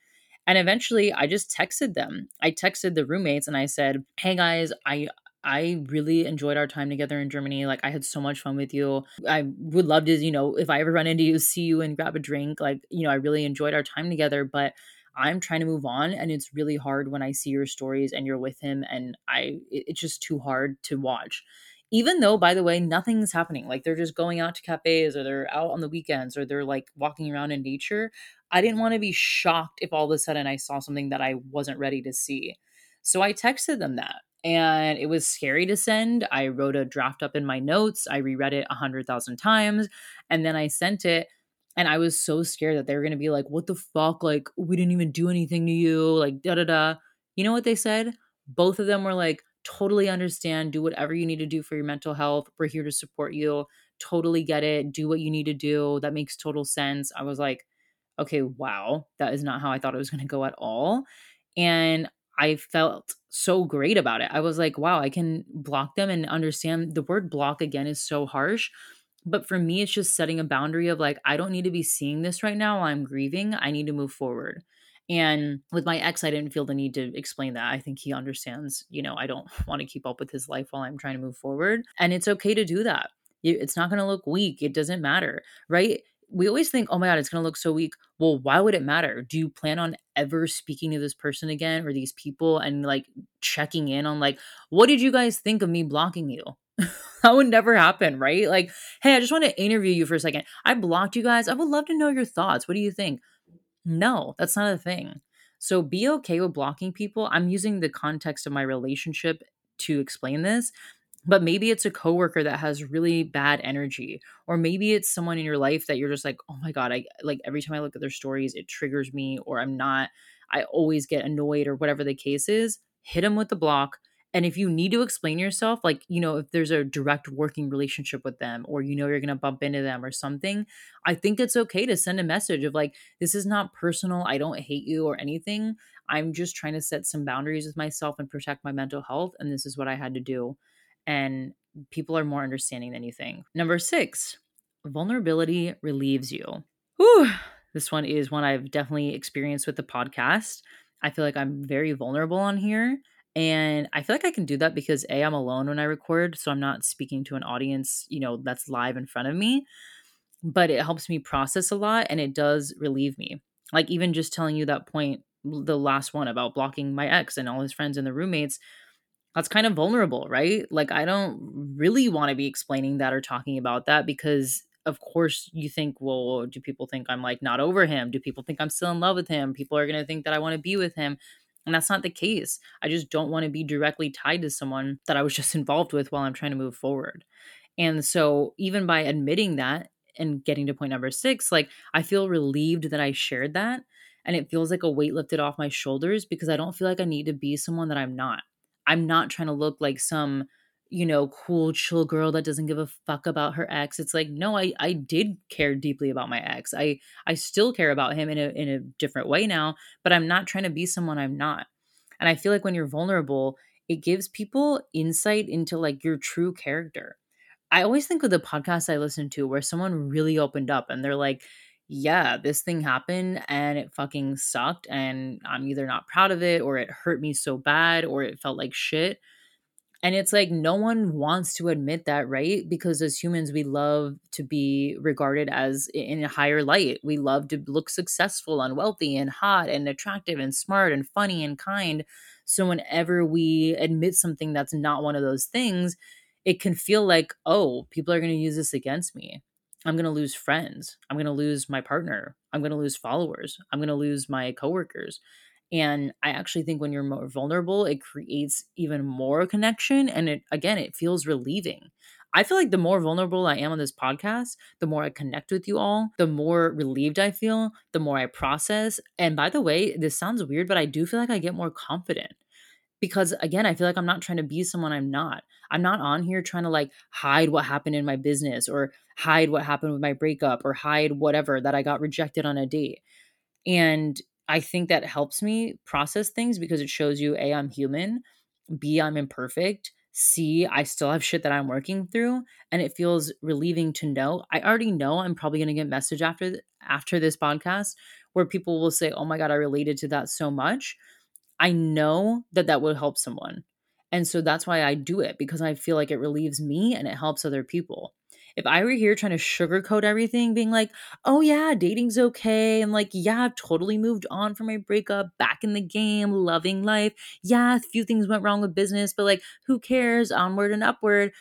And eventually I just texted them. I texted the roommates and I said, Hey guys, I I really enjoyed our time together in Germany. Like I had so much fun with you. I would love to, you know, if I ever run into you, see you and grab a drink. Like, you know, I really enjoyed our time together, but I'm trying to move on and it's really hard when I see your stories and you're with him and I it's just too hard to watch. even though by the way nothing's happening like they're just going out to cafes or they're out on the weekends or they're like walking around in nature i didn't want to be shocked if all of a sudden i saw something that i wasn't ready to see so i texted them that and it was scary to send i wrote a draft up in my notes i reread it a hundred thousand times and then i sent it and i was so scared that they were to be like what the fuck like we didn't even do anything to you like da da da you know what they said both of them were like totally understand. Do whatever you need to do for your mental health. We're here to support you. Totally get it. Do what you need to do. That makes total sense. I was like, okay, wow, that is not how I thought it was to go at all. And I felt so great about it. I was like, wow, I can block them and understand the word block again is so harsh. But for me, it's just setting a boundary of like, I don't need to be seeing this right now while I'm grieving. I need to move forward. And with my ex, I didn't feel the need to explain that. I think he understands, you know, I don't want to keep up with his life while I'm trying to move forward. And it's okay to do that. It's not going to look weak. It doesn't matter, right? We always think, oh my God, it's going to look so weak. Well, why would it matter? Do you plan on ever speaking to this person again or these people and like checking in on, like, what did you guys think of me blocking you? that would never happen, right? Like, hey, I just want to interview you for a second. I blocked you guys. I would love to know your thoughts. What do you think? No, that's not a thing. So be okay with blocking people. I'm using the context of my relationship to explain this, but maybe it's a coworker that has really bad energy or maybe it's someone in your life that you're just like, "Oh my god, I like every time I look at their stories, it triggers me or I'm not I always get annoyed or whatever the case is." Hit them with the block and if you need to explain yourself, like, you know, if there's a direct working relationship with them or you know you're going to bump into them or something, I think it's okay to send a message of like, this is not personal. I don't hate you or anything. I'm just trying to set some boundaries with myself and protect my mental health. And this is what I had to do. And people are more understanding than you think. Number six, vulnerability relieves you. Whew. This one is one I've definitely experienced with the podcast. I feel like I'm very vulnerable on here and I feel like I can do that because A, I'm alone when I record. So I'm not speaking to an audience, you know, that's live in front of me. But it helps me process a lot and it does relieve me. Like even just telling you that point, the last one about blocking my ex and all his friends and the roommates, that's kind of vulnerable, right? Like I don't really want to be explaining that or talking about that because of course you think, well, do people think I'm like not over him? Do people think I'm still in love with him? People are going to think that I want to be with him. And that's not the case. I just don't want to be directly tied to someone that I was just involved with while I'm trying to move forward. And so, even by admitting that and getting to point number six, like I feel relieved that I shared that. And it feels like a weight lifted off my shoulders because I don't feel like I need to be someone that I'm not. I'm not trying to look like some you know, cool, chill girl that doesn't give a fuck about her ex. It's like, no, I I did care deeply about my ex. I I still care about him in a in a different way now, but I'm not trying to be someone I'm not. And I feel like when you're vulnerable, it gives people insight into like your true character. I always think of the podcast I listen to where someone really opened up and they're like, yeah, this thing happened and it fucking sucked and I'm either not proud of it or it hurt me so bad or it felt like shit and it's like no one wants to admit that, right? Because as humans, we love to be regarded as in a higher light. We love to look successful and wealthy and hot and attractive and smart and funny and kind. So whenever we admit something that's not one of those things, it can feel like, oh, people are going to use this against me. I'm going to lose friends. I'm going to lose my partner. I'm going to lose followers. I'm going to lose my coworkers. And I actually think when you're more vulnerable, it creates even more connection. And it, again, it feels relieving. I feel like the more vulnerable I am on this podcast, the more I connect with you all, the more relieved I feel, the more I process. And by the way, this sounds weird, but I do feel like I get more confident because again, I feel like I'm not trying to be someone I'm not. I'm not on here trying to like hide what happened in my business or hide what happened with my breakup or hide whatever that I got rejected on a date. And I think that helps me process things because it shows you A, I'm human, B, I'm imperfect, C, I still have shit that I'm working through. And it feels relieving to know. I already know I'm probably gonna get message after after this podcast where people will say, Oh my God, I related to that so much. I know that that would help someone. And so that's why I do it because I feel like it relieves me and it helps other people if I were here trying to sugarcoat everything, being like, oh yeah, dating's okay, and like, yeah, I've totally moved on from my breakup, back in the game, loving life. Yeah, a few things went wrong with business, but like, who cares? Onward and upward.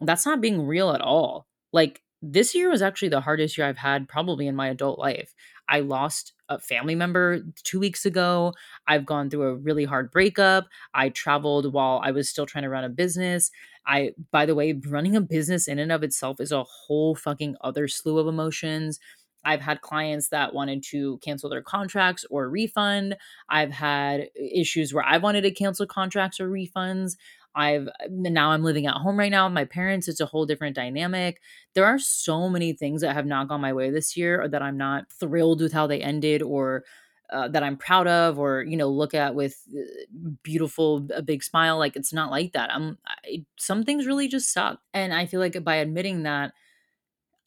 that's not being real at all. Like this year was actually the hardest year I've had probably in my adult life. I lost a family member two weeks ago. I've gone through a really hard breakup. I traveled while I was still trying to run a business. I, by the way, running a business in and of itself is a whole fucking other slew of emotions. I've had clients that wanted to cancel their contracts or refund. I've had uh, issues where I wanted to cancel contracts or refunds. I've now I'm living at home right now with my parents. It's a whole different dynamic. There are so many things that have not gone my way this year or that I'm not thrilled with how they ended or uh, that I'm proud of or you know look at with uh, beautiful a big smile like it's not like that. I'm I, some things really just suck. And I feel like by admitting that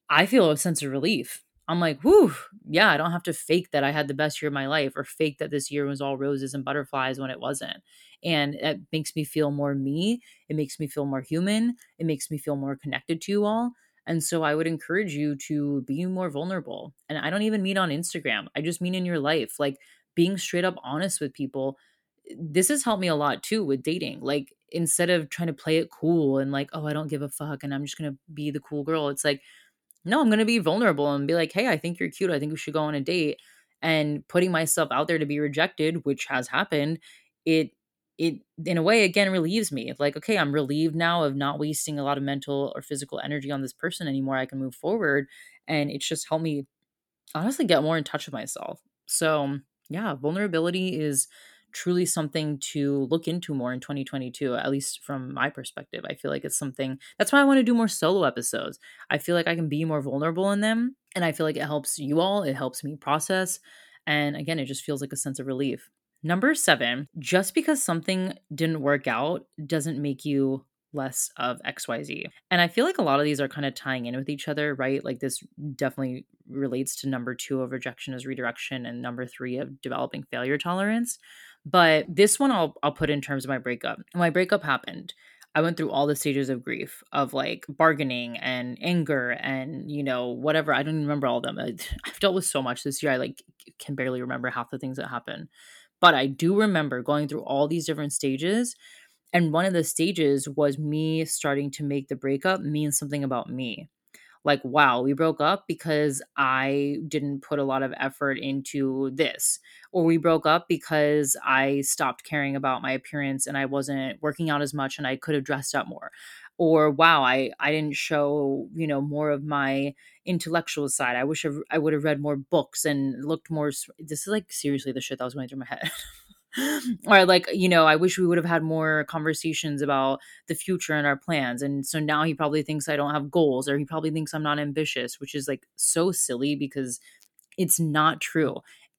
I feel a sense of relief I'm like, whew, yeah, I don't have to fake that I had the best year of my life or fake that this year was all roses and butterflies when it wasn't. And it makes me feel more me. It makes me feel more human. It makes me feel more connected to you all. And so I would encourage you to be more vulnerable. And I don't even mean on Instagram, I just mean in your life, like being straight up honest with people. This has helped me a lot too with dating. Like instead of trying to play it cool and like, oh, I don't give a fuck and I'm just going to be the cool girl, it's like, no, I'm going to be vulnerable and be like, hey, I think you're cute. I think we should go on a date. And putting myself out there to be rejected, which has happened, it, it in a way again relieves me like okay i'm relieved now of not wasting a lot of mental or physical energy on this person anymore i can move forward and it's just helped me honestly get more in touch with myself so yeah vulnerability is truly something to look into more in 2022 at least from my perspective i feel like it's something that's why i want to do more solo episodes i feel like i can be more vulnerable in them and i feel like it helps you all it helps me process and again it just feels like a sense of relief number 7 just because something didn't work out doesn't make you less of XYZ. And I feel like a lot of these are kind of tying in with each other, right? Like this definitely relates to number two of rejection as redirection and number three of developing failure tolerance. But this one I'll I'll put in terms of my breakup. My breakup happened. I went through all the stages of grief of like bargaining and anger and you know whatever. I don't remember all of them. I've dealt with so much this year. I like can barely remember half the things that happened. But I do remember going through all these different stages and one of the stages was me starting to make the breakup mean something about me like, wow, we broke up because I didn't put a lot of effort into this. Or we broke up because I stopped caring about my appearance and I wasn't working out as much and I could have dressed up more. Or wow, I I didn't show, you know, more of my intellectual side. I wish I, I would have read more books and looked more this is like seriously the shit that was going through my head. or like you know i wish we would have had more conversations about the future and our plans and so now he probably thinks i don't have goals or he probably thinks i'm not ambitious which is like so silly because it's not true.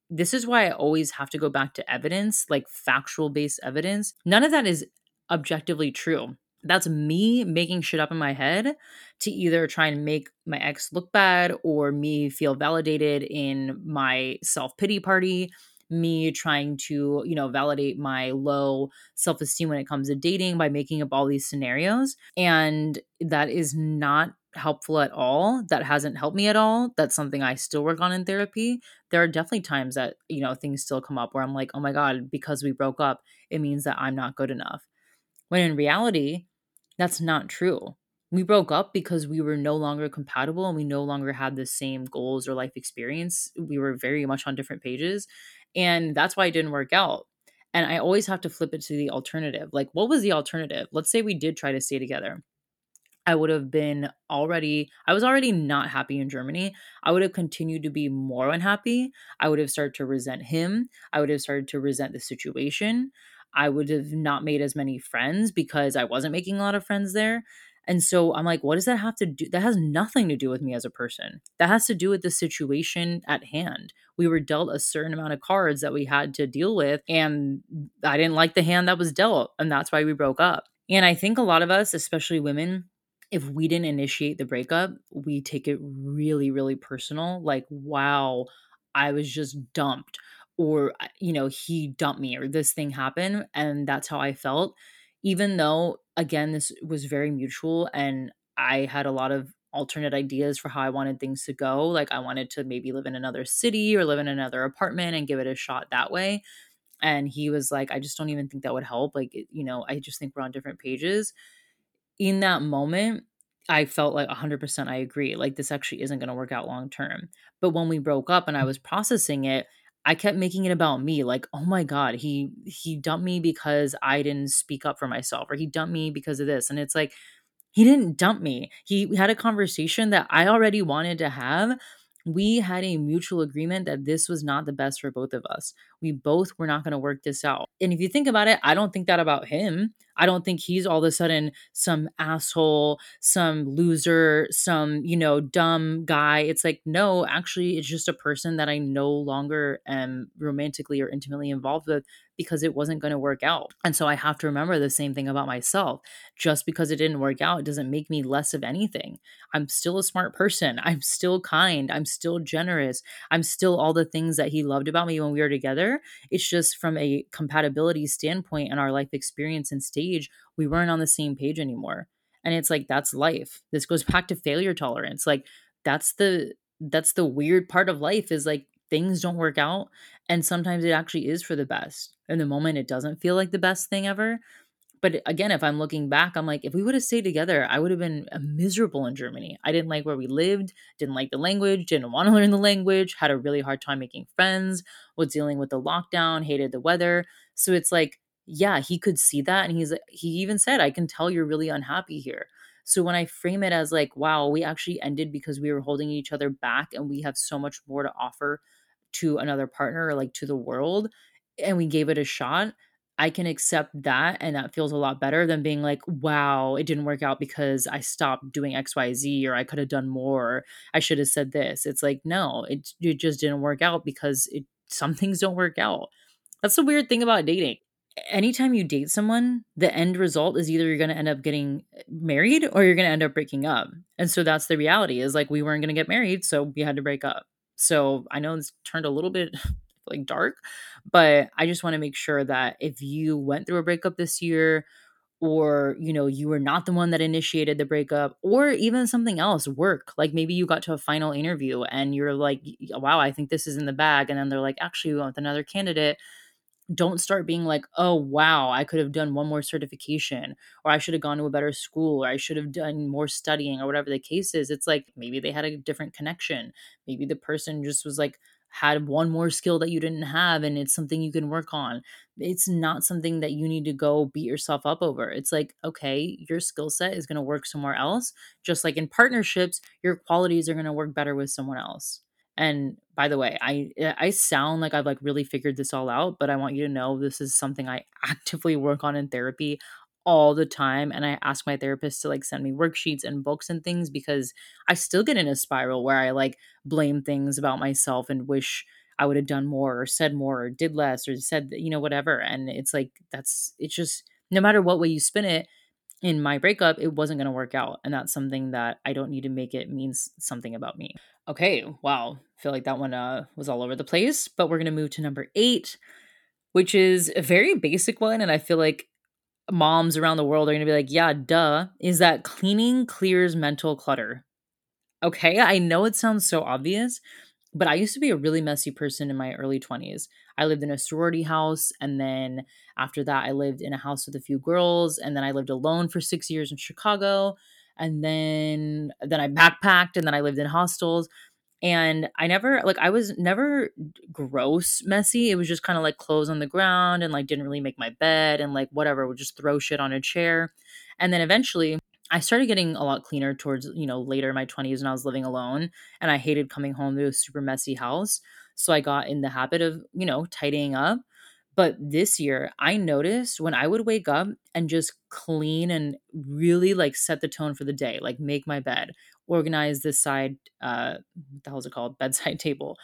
This is why i always have to go back to evidence like factual based evidence. None of that is objectively true. That's me making shit up in my head to either try and make my ex look bad or me feel validated in my self pity party me trying to, you know, validate my low self esteem when it comes to dating by making up all these scenarios. And that is not helpful at all. That hasn't helped me at all. That's something I still work on in therapy. There are definitely times that, you know, things still come up where I'm like, oh my God, because we broke up, it means that I'm not good enough. When in reality, that's not true. We broke up because we were no longer compatible and we no longer had the same goals or life experience. We were very much on different pages. And that's why it didn't work out. And I always have to flip it to the alternative. Like, what was the alternative? Let's say we did try to stay together. I would have been already, I was already not happy in Germany. I would have continued to be more unhappy. I would have started to resent him. I would have started to resent the situation. I would have not made as many friends because I wasn't making a lot of friends there. And so I'm like, what does that have to do? That has nothing to do with me as a person. That has to do with the situation at hand. We were dealt a certain amount of cards that we had to deal with, and I didn't like the hand that was dealt. And that's why we broke up. And I think a lot of us, especially women, if we didn't initiate the breakup, we take it really, really personal. Like, wow, I was just dumped, or, you know, he dumped me, or this thing happened. And that's how I felt even though again this was very mutual and I had a lot of alternate ideas for how I wanted things to go. Like I wanted to maybe live in another city or live in another apartment and give it a shot that way. And he was like, I just don't even think that would help. Like, you know, I just think we're on different pages. In that moment, I felt like 100% I agree. Like, this actually isn't going to work out long term. But when we broke up and I was processing it, I kept making it about me like, "Oh my god, he he dumped me because I didn't speak up for myself or he dumped me because of this." And it's like he didn't dump me. He had a conversation that I already wanted to have. We had a mutual agreement that this was not the best for both of us. We both were not going to work this out. And if you think about it, I don't think that about him. I don't think he's all of a sudden some asshole, some loser, some, you know, dumb guy. It's like, no, actually, it's just a person that I no longer am romantically or intimately involved with because it wasn't going to work out. And so I have to remember the same thing about myself. Just because it didn't work out doesn't make me less of anything. I'm still a smart person. I'm still kind. I'm still generous. I'm still all the things that he loved about me when we were together. It's just from a compatibility standpoint and our life experience and stage, we weren't on the same page anymore. And it's like that's life. This goes back to failure tolerance. Like that's the that's the weird part of life is like things don't work out and sometimes it actually is for the best in the moment it doesn't feel like the best thing ever but again if i'm looking back i'm like if we would have stayed together i would have been uh, miserable in germany. I didn't like where we lived didn't like the language didn't want to learn the language had a really hard time making friends was dealing with the lockdown hated the weather so it's like yeah he could see that and he's he even said i can tell you're really unhappy here. So when I frame it as like, wow, we actually ended because we were holding each other back and we have so much more to offer to another partner or like to the world and we gave it a shot, I can accept that and that feels a lot better than being like, wow, it didn't work out because I stopped doing XYZ or I could have done more. I should have said this. It's like, no, it, it just didn't work out because it some things don't work out. That's the weird thing about dating. Anytime you date someone, the end result is either you're going to end up getting eh, married or you're going to end up breaking up. And so that's the reality is like we weren't going to get married, so we had to break up. So I know it's turned a little bit like dark, but I just want to make sure that if you went through a breakup this year or you know you were not the one that initiated the breakup or even something else work like maybe you got to a final interview and you're like wow i think this is in the bag. And then they're like actually we want another candidate don't start being like, oh, wow, I could have done one more certification, or I should have gone to a better school, or I should have done more studying, or whatever the case is. It's like maybe they had a different connection. Maybe the person just was like, had one more skill that you didn't have, and it's something you can work on. It's not something that you need to go beat yourself up over. It's like, okay, your skill set is going to work somewhere else. Just like in partnerships, your qualities are going to work better with someone else. And by the way, I eh, I sound like I've like really figured this all out, but I want you to know this is something I actively work on in therapy all the time and I ask my therapist to like send me worksheets and books and things because I still get in a spiral where I like blame things about myself and wish I would have done more or said more or did less or said you know whatever and it's like that's it's just no matter what way you spin it in my breakup it wasn't going to work out and that's something that I don't need to make it means something about me. Okay, wow. Feel like that one uh, was all over the place, but we're going to move to number eight, which is a very basic one. And I feel like moms around the world are going to be like, yeah, duh, is that cleaning clears mental clutter. Okay, I know it sounds so obvious, but I used to be a really messy person in my early 20s. I lived in a sorority house, and then after that, I lived in a house with a few girls, and then I lived alone for six years in Chicago and then then I backpacked and then I lived in hostels and I never like I was never gross messy. It was just kind of like clothes on the ground and like didn't really make my bed and like whatever would just throw shit on a chair. And then eventually I started getting a lot cleaner towards, you know, later in my 20s when I was living alone and I hated coming home to a super messy house. So I got in the habit of, you know, tidying up. But this year, I noticed when I would wake up and just clean and really like set the tone for the day, like make my bed, organize this side, uh, what the hell is it called? Bedside table.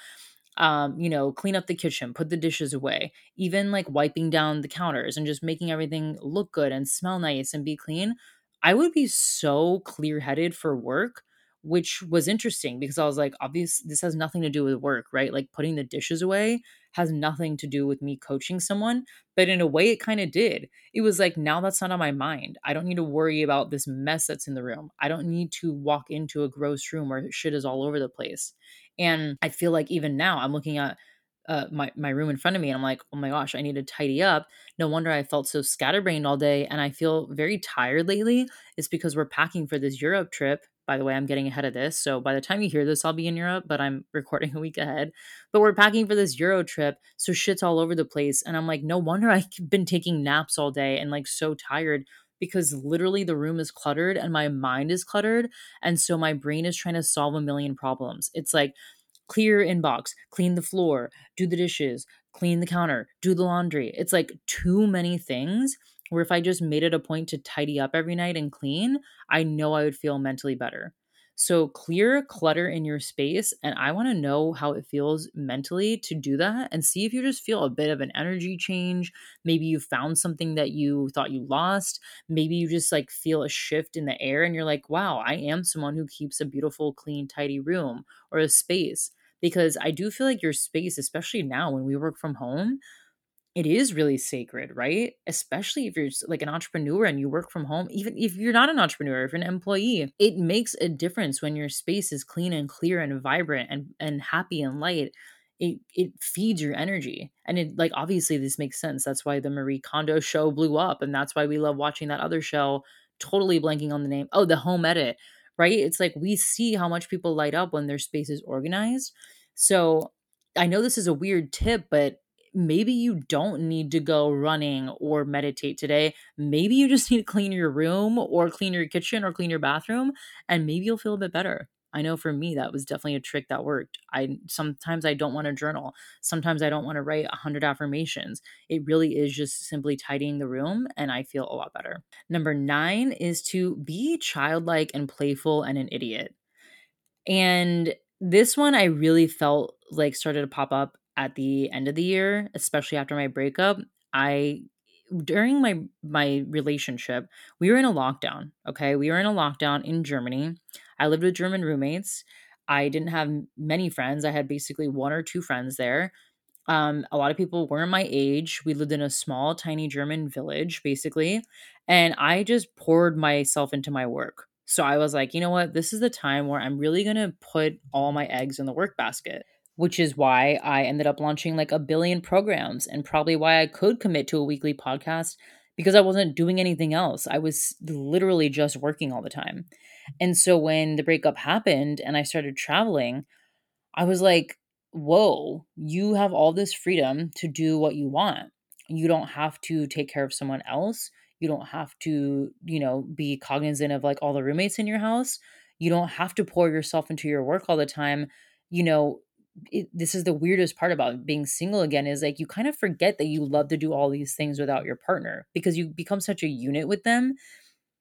Um, you know, clean up the kitchen, put the dishes away, even like wiping down the counters and just making everything look good and smell nice and be clean. I would be so clear headed for work which was interesting because I was like, obvious, this has nothing to do with work, right? Like putting the dishes away has nothing to do with me coaching someone. But in a way, it kind of did. It was like, now that's not on my mind. I don't need to worry about this mess that's in the room. I don't need to walk into a gross room where shit is all over the place. And I feel like even now, I'm looking at uh, my my room in front of me, and I'm like, oh my gosh, I need to tidy up. No wonder I felt so scatterbrained all day, and I feel very tired lately. It's because we're packing for this Europe trip. By the way, I'm getting ahead of this, so by the time you hear this, I'll be in Europe, but I'm recording a week ahead. But we're packing for this Euro trip, so shit's all over the place, and I'm like, no wonder I've been taking naps all day and like so tired because literally the room is cluttered and my mind is cluttered. And so my brain is trying to solve a million problems. It's like clear inbox, clean the floor, do the dishes, clean the counter, do the laundry. It's like too many things where if I just made it a point to tidy up every night and clean, I know I would feel mentally better. So clear clutter in your space. And I want to know how it feels mentally to do that and see if you just feel a bit of an energy change. Maybe you found something that you thought you lost. Maybe you just like feel a shift in the air and you're like, wow, I am someone who keeps a beautiful, clean, tidy room or a space. Because I do feel like your space, especially now when we work from home, it is really sacred, right? Especially if you're like an entrepreneur and you work from home, even if you're not an entrepreneur, if you're an employee, it makes a difference when your space is clean and clear and vibrant and, and happy and light. It, it feeds your energy. And it like obviously this makes sense. That's why the Marie Kondo show blew up. And that's why we love watching that other show, totally blanking on the name. Oh, the home edit, right? It's like we see how much people light up when their space is organized. So I know this is a weird tip, but maybe you don't need to go running or meditate today. Maybe you just need to clean your room or clean your kitchen or clean your bathroom and maybe you'll feel a bit better. I know for me that was definitely a trick that worked. I sometimes I don't want to journal. Sometimes I don't want to write 100 affirmations. It really is just simply tidying the room and I feel a lot better. Number 9 is to be childlike and playful and an idiot. And this one I really felt like started to pop up at the end of the year, especially after my breakup, I during my my relationship, we were in a lockdown, okay? We were in a lockdown in Germany. I lived with German roommates. I didn't have many friends. I had basically one or two friends there. Um, a lot of people weren't my age. We lived in a small, tiny German village, basically. And I just poured myself into my work. So I was like, you know what? This is the time where I'm really going to put all my eggs in the work basket which is why I ended up launching like a billion programs and probably why I could commit to a weekly podcast because I wasn't doing anything else. I was literally just working all the time. And so when the breakup happened and I started traveling, I was like, whoa, you have all this freedom to do what you want. You don't have to take care of someone else. You don't have to, you know, be cognizant of like all the roommates in your house. You don't have to pour yourself into your work all the time. You know, it, this is the weirdest part about being single again is like you kind of forget that you love to do all these things without your partner because you become such a unit with them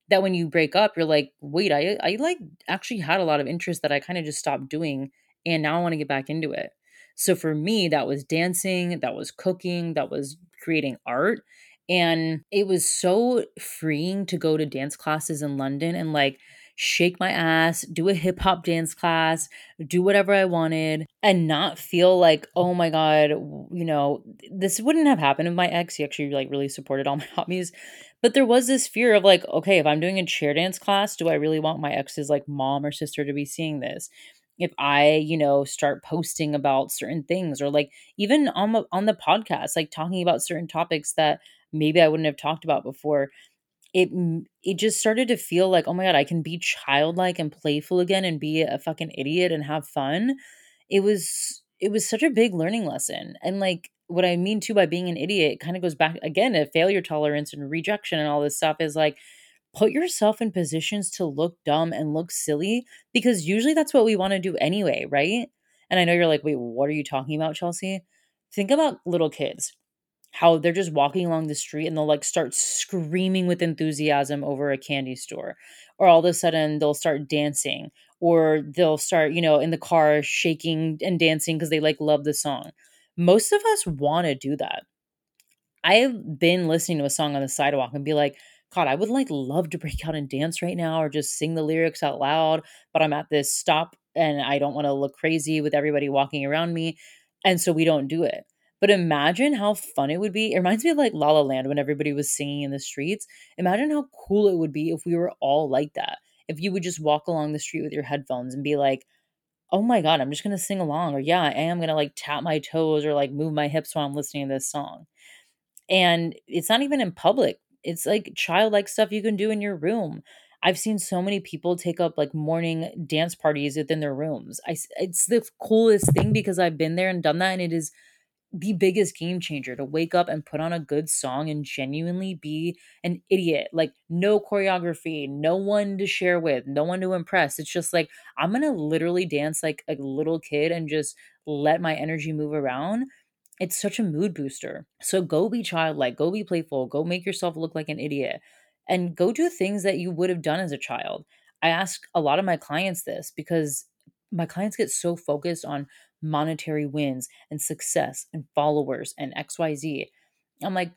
that when you break up you're like wait i i like actually had a lot of interest that i kind of just stopped doing and now i want to get back into it. So for me that was dancing that was cooking that was creating art and it was so freeing to go to dance classes in london and like shake my ass, do a hip hop dance class, do whatever I wanted, and not feel like, oh my God, you know, this wouldn't have happened if my ex. He actually like really supported all my hobbies. But there was this fear of like, okay, if I'm doing a chair dance class, do I really want my ex's like mom or sister to be seeing this? if I, you know, start posting about certain things or like even on the on the podcast, like talking about certain topics that maybe I wouldn't have talked about before, it it just started to feel like, "Oh my god, I can be childlike and playful again and be a fucking idiot and have fun." It was it was such a big learning lesson. And like what I mean too by being an idiot kind of goes back again to failure tolerance and rejection and all this stuff is like put yourself in positions to look dumb and look silly because usually that's what we want to do anyway, right? And I know you're like, "Wait, what are you talking about, Chelsea?" Think about little kids how they're just walking along the street and they'll like start screaming with enthusiasm over a candy store or all of a sudden they'll start dancing or they'll start you know in the car shaking and dancing because they like love the song. Most of us want to do that. I've been listening to a song on the sidewalk and be like god i would like love to break out and dance right now or just sing the lyrics out loud but i'm at this stop and i don't want to look crazy with everybody walking around me and so we don't do it but imagine how fun it would be. It reminds me of like La La Land when everybody was singing in the streets. Imagine how cool it would be if we were all like that. If you would just walk along the street with your headphones and be like, oh my God, I'm just going to sing along. Or yeah, I am going to like tap my toes or like move my hips while I'm listening to this song. And it's not even in public. It's like childlike stuff you can do in your room. I've seen so many people take up like morning dance parties within their rooms. I it's the coolest thing because I've been there and done that and it is the biggest game changer to wake up and put on a good song and genuinely be an idiot. Like, no choreography, no one to share with, no one to impress. It's just like, I'm gonna literally dance like a little kid and just let my energy move around. It's such a mood booster. So go be childlike, go be playful, go make yourself look like an idiot, and go do things that you would have done as a child. I ask a lot of my clients this because my clients get so focused on monetary wins and success and followers and XYZ. I'm like,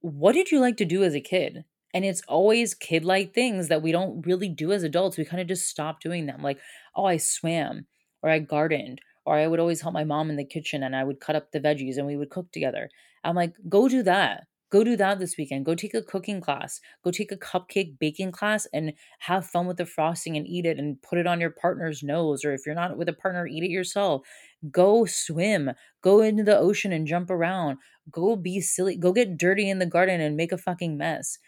what did you like to do as a kid? And it's always kid like things that we don't really do as adults. We kind of just stop doing them. Like, oh, I swam or I gardened or I would always help my mom in the kitchen and I would cut up the veggies and we would cook together. I'm like, go do that. Go do that this weekend. Go take a cooking class. Go take a cupcake baking class and have fun with the frosting and eat it and put it on your partner's nose. Or if you're not with a partner, eat it yourself. Go swim. Go into the ocean and jump around. Go be silly. Go get dirty in the garden and make a fucking mess.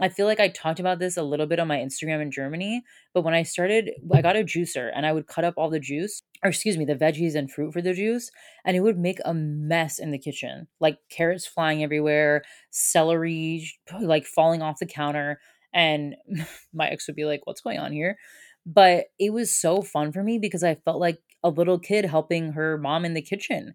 I feel like I talked about this a little bit on my Instagram in Germany, but when I started, I got a juicer and I would cut up all the juice, or excuse me, the veggies and fruit for the juice, and it would make a mess in the kitchen. Like carrots flying everywhere, celery like falling off the counter, and my ex would be like, "What's going on here?" But it was so fun for me because I felt like a little kid helping her mom in the kitchen.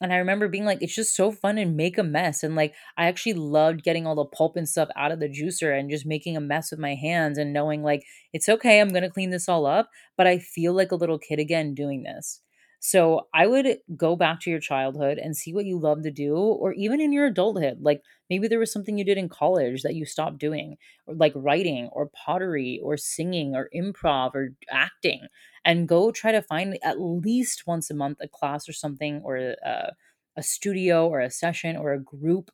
And I remember being like, it's just so fun and make a mess. And like, I actually loved getting all the pulp and stuff out of the juicer and just making a mess with my hands and knowing like, it's okay, I'm going to clean this all up. But I feel like a little kid again doing this. So I would go back to your childhood and see what you love to do, or even in your adulthood. Like maybe there was something you did in college that you stopped doing, or like writing, or pottery, or singing, or improv, or acting and go try to find at least once a month a class or something or a, uh, a studio or a session or a group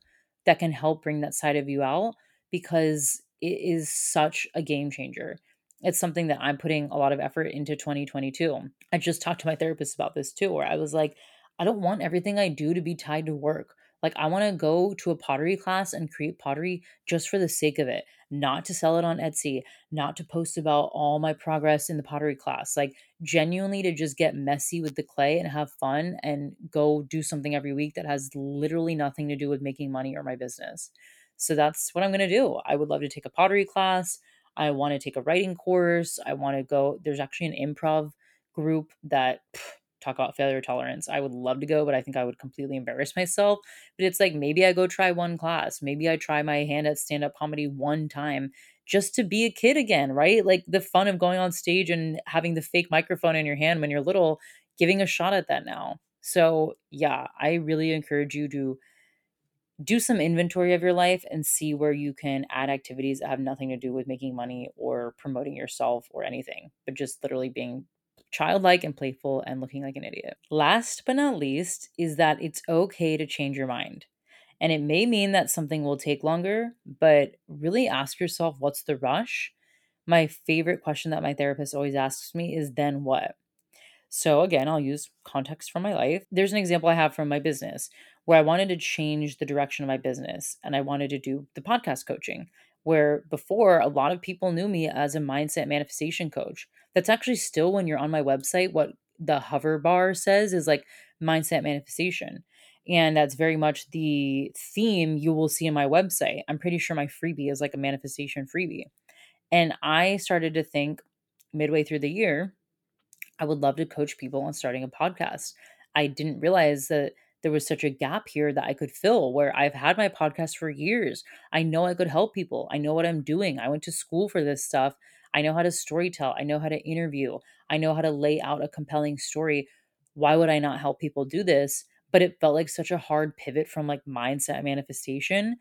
that can help bring that side of you out because it is such a game changer. It's something that I'm putting a lot of effort into 2022. I just talked to my therapist about this too, where I was like, I don't want everything I do to be tied to work. Like, I want to go to a pottery class and create pottery just for the sake of it, not to sell it on Etsy, not to post about all my progress in the pottery class. Like, genuinely to just get messy with the clay and have fun and go do something every week that has literally nothing to do with making money or my business. So, that's what I'm going to do. I would love to take a pottery class. I want to take a writing course. I want to go, there's actually an improv group that pff, talk about failure tolerance. I would love to go, but I think I would completely embarrass myself. But it's like maybe I go try one class. Maybe I try my hand at stand up comedy one time just to be a kid again, right? Like the fun of going on stage and having the fake microphone in your hand when you're little, giving a shot at that now. So, yeah, I really encourage you to do some inventory of your life and see where you can add activities that have nothing to do with making money or promoting yourself or anything, but just literally being childlike and playful and looking like an idiot. Last but not least is that it's okay to change your mind. And it may mean that something will take longer, but really ask yourself what's the rush? My favorite question that my therapist always asks me is then what? So, again, I'll use context from my life. There's an example I have from my business where I wanted to change the direction of my business and I wanted to do the podcast coaching where before a lot of people knew me as a mindset manifestation coach. That's actually still when you're on my website, what the hover bar says is like mindset manifestation. And that's very much the theme you will see in my website. I'm pretty sure my freebie is like a manifestation freebie. And I started to think midway through the year, I would love to coach people on starting a podcast. I didn't realize that there was such a gap here that I could fill where I've had my podcast for years. I know I could help people. I know what I'm doing. I went to school for this stuff. I know how to storytell. I know how to interview. I know how to lay out a compelling story. Why would I not help people do this? But it felt like such a hard pivot from like mindset manifestation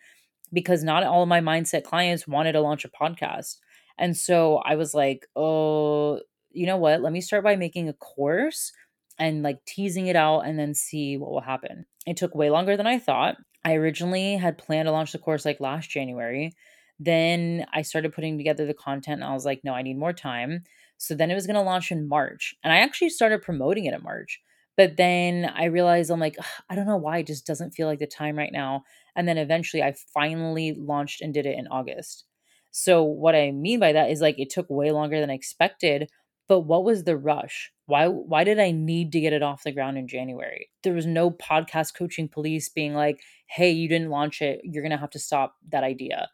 because not all of my mindset clients wanted to launch a podcast. And so I was like, oh, you know what? Let me start by making a course and like teasing it out and then see what will happen. It took way longer than I thought. I originally had planned to launch the course like last January. Then I started putting together the content and I was like, no, I need more time. So then it was going to launch in March. And I actually started promoting it in March. But then I realized I'm like, I don't know why it just doesn't feel like the time right now. And then eventually I finally launched and did it in August. So what I mean by that is like it took way longer than I expected, but what was the rush? Why why did I need to get it off the ground in January? There was no podcast coaching police being like, "Hey, you didn't launch it. You're going to have to stop that idea."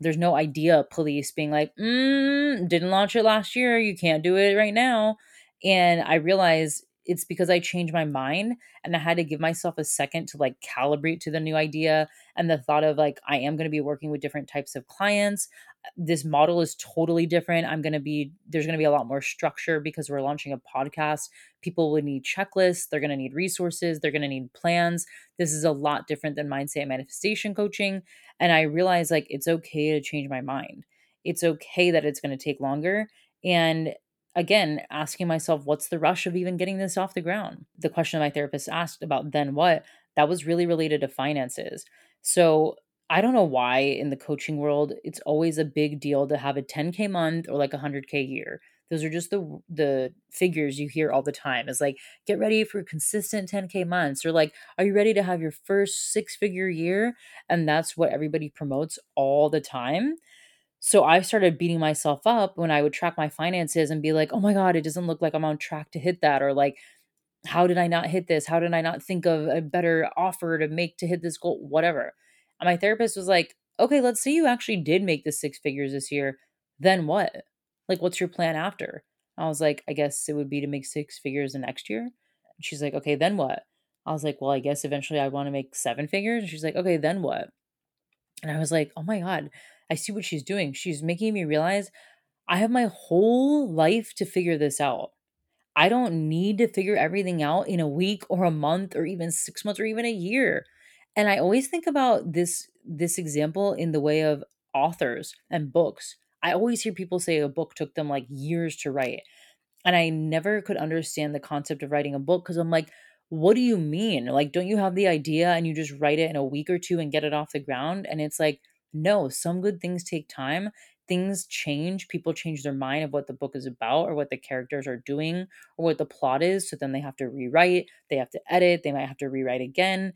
There's no idea police being like, mm, "Didn't launch it last year. You can't do it right now." And I realized it's because I changed my mind and I had to give myself a second to like calibrate to the new idea and the thought of like I am going to be working with different types of clients uh, this model is totally different. I'm going to be, there's going to be a lot more structure because we're launching a podcast. People will need checklists, they're going to need resources, they're going to need plans. This is a lot different than mindset manifestation coaching. And I realize like it's okay to change my mind. It's okay that it's going to take longer. And again, asking myself, what's the rush of even getting this off the ground? The question my therapist asked about then what, that was really related to finances. So I don't know why in the coaching world it's always a big deal to have a 10k month or like a 100k year. Those are just the the figures you hear all the time. It's like get ready for consistent 10k months or like are you ready to have your first six-figure year? And that's what everybody promotes all the time. So I started beating myself up when I would track my finances and be like, "Oh my god, it doesn't look like I'm on track to hit that," or like how did I not hit this? How did I not think of a better offer to make to hit this goal? Whatever. And my therapist was like, okay, let's say you actually did make the six figures this year. Then what? Like, what's your plan after? I was like, I guess it would be to make six figures the next year. And she's like, okay, then what? I was like, well, I guess eventually I want to make seven figures. And she's like, okay, then what? And I was like, oh my God, I see what she's doing. She's making me realize I have my whole life to figure this out. I don't need to figure everything out in a week or a month or even six months or even a year. And I always think about this this example in the way of authors and books. I always hear people say a book took them like years to write. And I never could understand the concept of writing a book because I'm like, what do you mean? Like, don't you have the idea and you just write it in a week or two and get it off the ground? And it's like, no, some good things take time. Things change. People change their mind of what the book is about or what the characters are doing or what the plot is. So then they have to rewrite, they have to edit, they might have to rewrite again.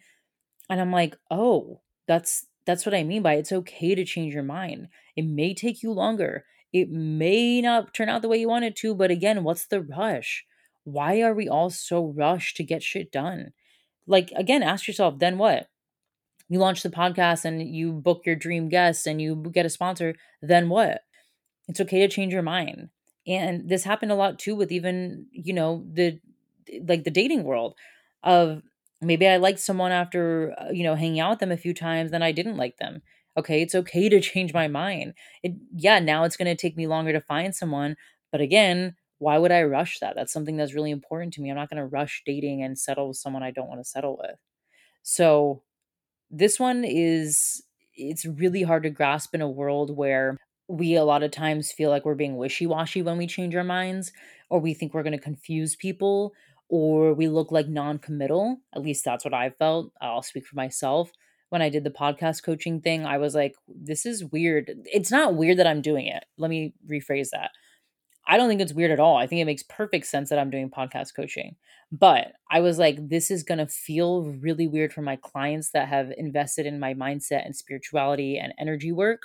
And I'm like, "Oh, that's that's what I mean by it's okay to change your mind. It may take you longer. It may not turn out the way you want it to, but again, what's the rush? Why are we all so rushed to get shit done? Like again, ask yourself, then what? You launch the podcast and you book your dream guest and you get a sponsor, then what? It's okay to change your mind. And this happened a lot too with even, you know, the like the dating world of maybe I liked someone after, uh, you know, hanging out with them a few times, then I didn't like them. Okay, it's okay to change my mind. It yeah, now it's going to take me longer to find someone, but again, why would I rush that? That's something that's really important to me. I'm not going to rush dating and settle with someone I don't want to settle with. So, this one is it's really hard to grasp in a world where we a lot of times feel like we're being wishy-washy when we change our minds or we think we're going to confuse people or we look like non-committal at least that's what i felt i'll speak for myself. When i did the podcast coaching thing i was like this is weird. It's not weird that i'm doing it let me rephrase that i don't think it's weird at all i think it makes perfect sense that i'm doing podcast coaching but i was like this is going to feel really weird for my clients that have invested in my mindset and spirituality and energy work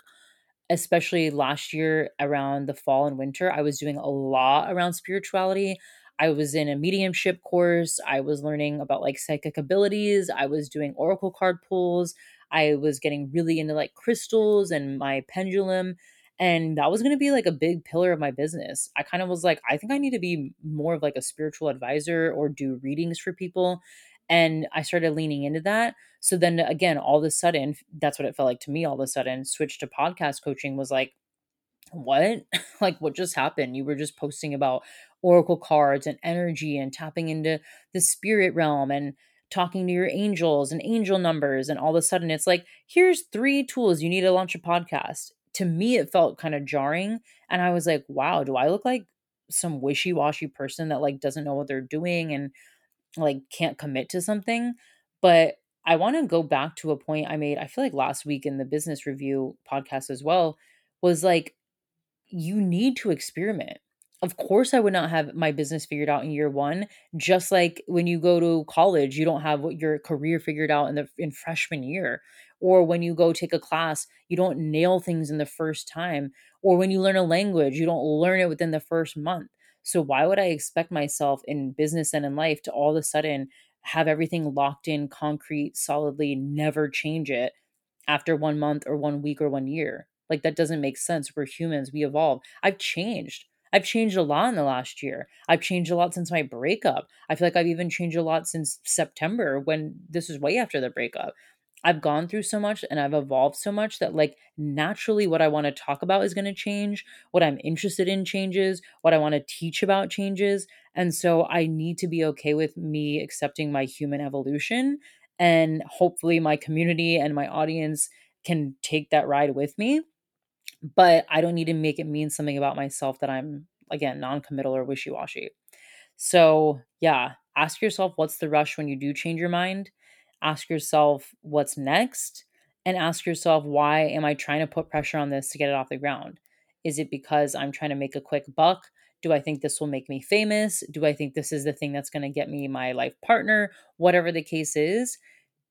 especially last year around the fall and winter i was doing a lot around spirituality I was in a mediumship course. I was learning about like psychic abilities. I was doing oracle card pulls. I was getting really into like crystals and my pendulum. And that was going to be like a big pillar of my business. I kind of was like, I think I need to be more of like a spiritual advisor or do readings for people. And I started leaning into that. So then again, all of a sudden, that's what it felt like to me all of a sudden, switch to podcast coaching was like, what? like, what just happened? You were just posting about oracle cards and energy and tapping into the spirit realm and talking to your angels and angel numbers. And all of a sudden, it's like, here's three tools you need to launch a podcast. To me, it felt kind of jarring. And I was like, wow, do I look like some wishy washy person that like doesn't know what they're doing and like can't commit to something? But I want to go back to a point I made, I feel like last week in the business review podcast as well, was like, you need to experiment. Of course, I would not have my business figured out in year one. Just like when you go to college, you don't have what your career figured out in the in freshman year, or when you go take a class, you don't nail things in the first time, or when you learn a language, you don't learn it within the first month. So why would I expect myself in business and in life to all of a sudden have everything locked in, concrete, solidly, never change it after one month or one week or one year? Like that doesn't make sense. We're humans, we evolve. I've changed. I've changed a lot in the last year. I've changed a lot since my breakup. I feel like I've even changed a lot since September when this was way after the breakup. I've gone through so much and I've evolved so much that like naturally what I want to talk about is going to change, what I'm interested in changes, what I want to teach about changes, and so I need to be okay with me accepting my human evolution and hopefully my community and my audience can take that ride with me but I don't need to make it mean something about myself that I'm again non-committal or wishy-washy. So, yeah, ask yourself what's the rush when you do change your mind. Ask yourself what's next and ask yourself why am I trying to put pressure on this to get it off the ground? Is it because I'm trying to make a quick buck? Do I think this will make me famous? Do I think this is the thing that's going to get me my life partner? Whatever the case is,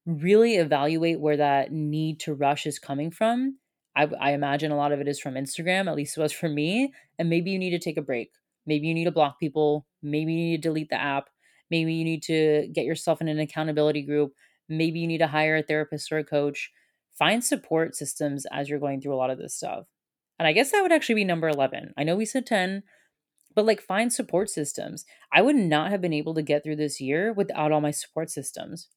really evaluate where that need to rush is coming from I, I imagine a lot of it is from Instagram, at least it was for me. And maybe you need to take a break. Maybe you need to block people. Maybe you need to delete the app. Maybe you need to get yourself in an accountability group. Maybe you need to hire a therapist or a coach. Find support systems as you're going through a lot of this stuff. And I guess that would actually be number 11. I know we said 10, but like find support systems. I would not have been able to get through this year without all my support systems.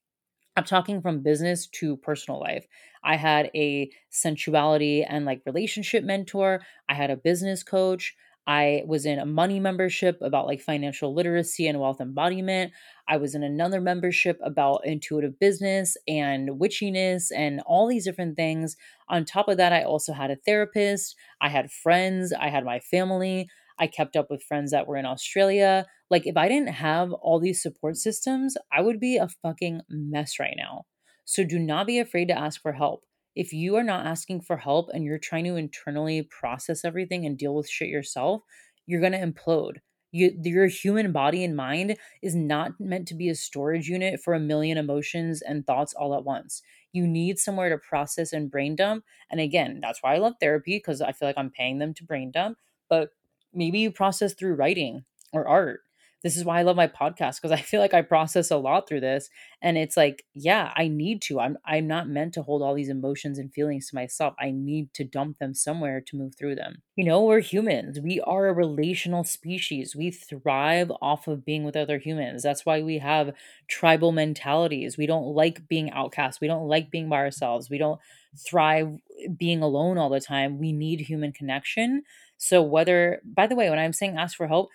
I'm talking from business to personal life. I had a sensuality and like relationship mentor. I had a business coach. I was in a money membership about like financial literacy and wealth embodiment. I was in another membership about intuitive business and witchiness and all these different things. On top of that, I also had a therapist. I had friends. I had my family. I kept up with friends that were in Australia. Like, if I didn't have all these support systems, I would be a fucking mess right now. So, do not be afraid to ask for help. If you are not asking for help and you're trying to internally process everything and deal with shit yourself, you're going to implode. You, your human body and mind is not meant to be a storage unit for a million emotions and thoughts all at once. You need somewhere to process and brain dump. And again, that's why I love therapy because I feel like I'm paying them to brain dump. But maybe you process through writing or art this is why I love my podcast because I feel like I process a lot through this and it's like yeah I need to I'm I'm not meant to hold all these emotions and feelings to myself I need to dump them somewhere to move through them. You know we're humans we are a relational species we thrive off of being with other humans that's why we have tribal mentalities we don't like being outcast we don't like being by ourselves we don't thrive eh, being alone all the time we need human connection. So whether by the way when i'm saying ask for help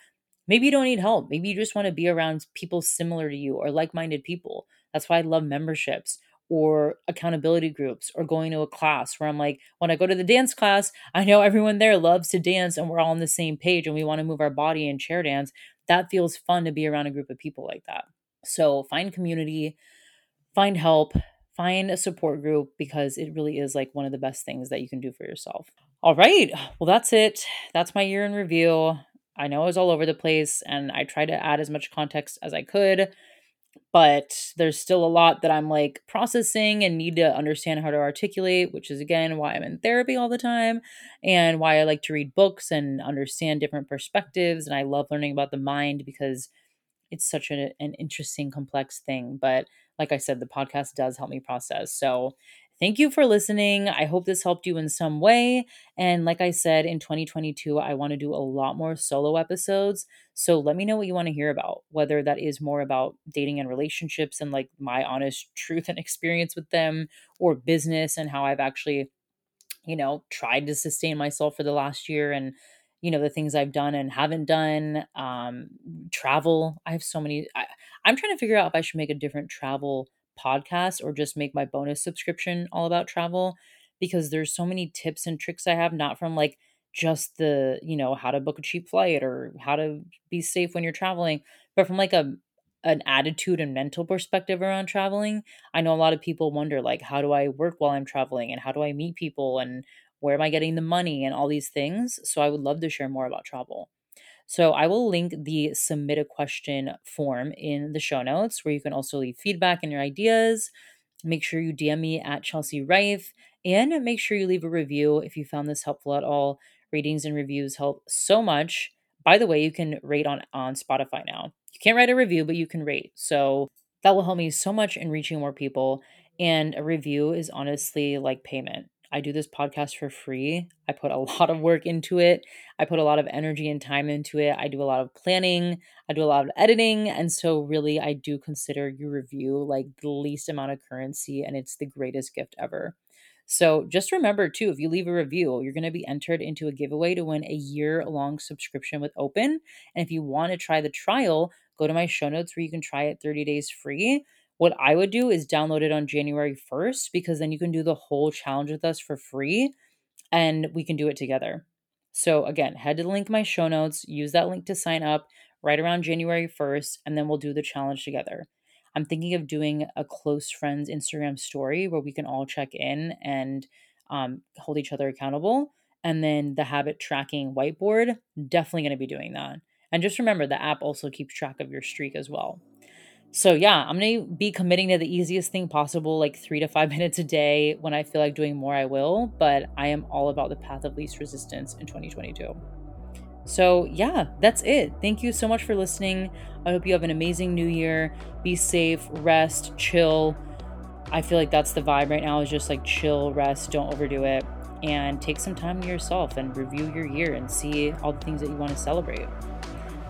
Maybe you don't need help. Maybe you just want to be around people similar to you or like minded people. That's why I love memberships or accountability groups or going to a class where I'm like, when I go to the dance class, I know everyone there loves to dance and we're all on the same page and we want to move our body and chair dance. That feels fun to be around a group of people like that. So find community, find help, find a support group because it really is like one of the best things that you can do for yourself. All right. Well, that's it. That's my year in review. I know I was all over the place and I tried to add as much context as I could, but there's still a lot that I'm like processing and need to understand how to articulate, which is again why I'm in therapy all the time and why I like to read books and understand different perspectives. And I love learning about the mind because it's such a, an interesting, complex thing. But like I said, the podcast does help me process. So Thank you for listening. I hope this helped you in some way. And like I said, in 2022, I want to do a lot more solo episodes. So let me know what you want to hear about, whether that is more about dating and relationships and like my honest truth and experience with them, or business and how I've actually, you know, tried to sustain myself for the last year and you know the things i've done and haven't done um travel i have so many I, i'm trying to figure out if i should make a different travel podcast or just make my bonus subscription all about travel because there's so many tips and tricks I have, not from like just the, you know, how to book a cheap flight or how to be safe when you're traveling, but from like a an attitude and mental perspective around traveling. I know a lot of people wonder like how do I work while I'm traveling and how do I meet people and where am I getting the money and all these things. So I would love to share more about travel. So I will link the submit a question form in the show notes where you can also leave feedback and your ideas. Make sure you DM me at Chelsea Rife and make sure you leave a review if you found this helpful at all. Ratings and reviews help so much. By the way, you can rate on on Spotify now. You can't write a review, but you can rate. So that will help me so much in reaching more people. And a review is honestly like payment. I do this podcast for free. I put a lot of work into it. I put a lot of energy and time into it. I do a lot of planning. I do a lot of editing. And so, really, I do consider your review like the least amount of currency, and it's the greatest gift ever. So, just remember too, if you leave a review, you're going to be entered into a giveaway to win a year long subscription with Open. And if you want to try the trial, go to my show notes where you can try it 30 days free. What I would do is download it on January 1st because then you can do the whole challenge with us for free and we can do it together. So, again, head to the link in my show notes, use that link to sign up right around January 1st, and then we'll do the challenge together. I'm thinking of doing a close friends Instagram story where we can all check in and um, hold each other accountable. And then the habit tracking whiteboard, definitely going to be doing that. And just remember, the app also keeps track of your streak as well. So yeah, I'm to be committing to the easiest thing possible, like three to five minutes a day. When I feel like doing more, I will. But I am all about the path of least resistance in 2022. So yeah, that's it. Thank you so much for listening. I hope you have an amazing new year. Be safe, rest, chill. I feel like that's the vibe right now is just like chill, rest, don't overdo it, and take some time to yourself and review your year and see all the things that you want to celebrate.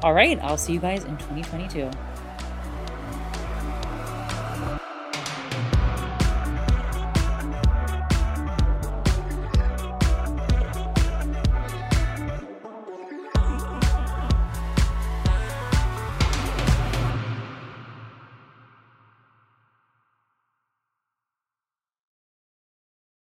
All right, I'll see you guys in 2022.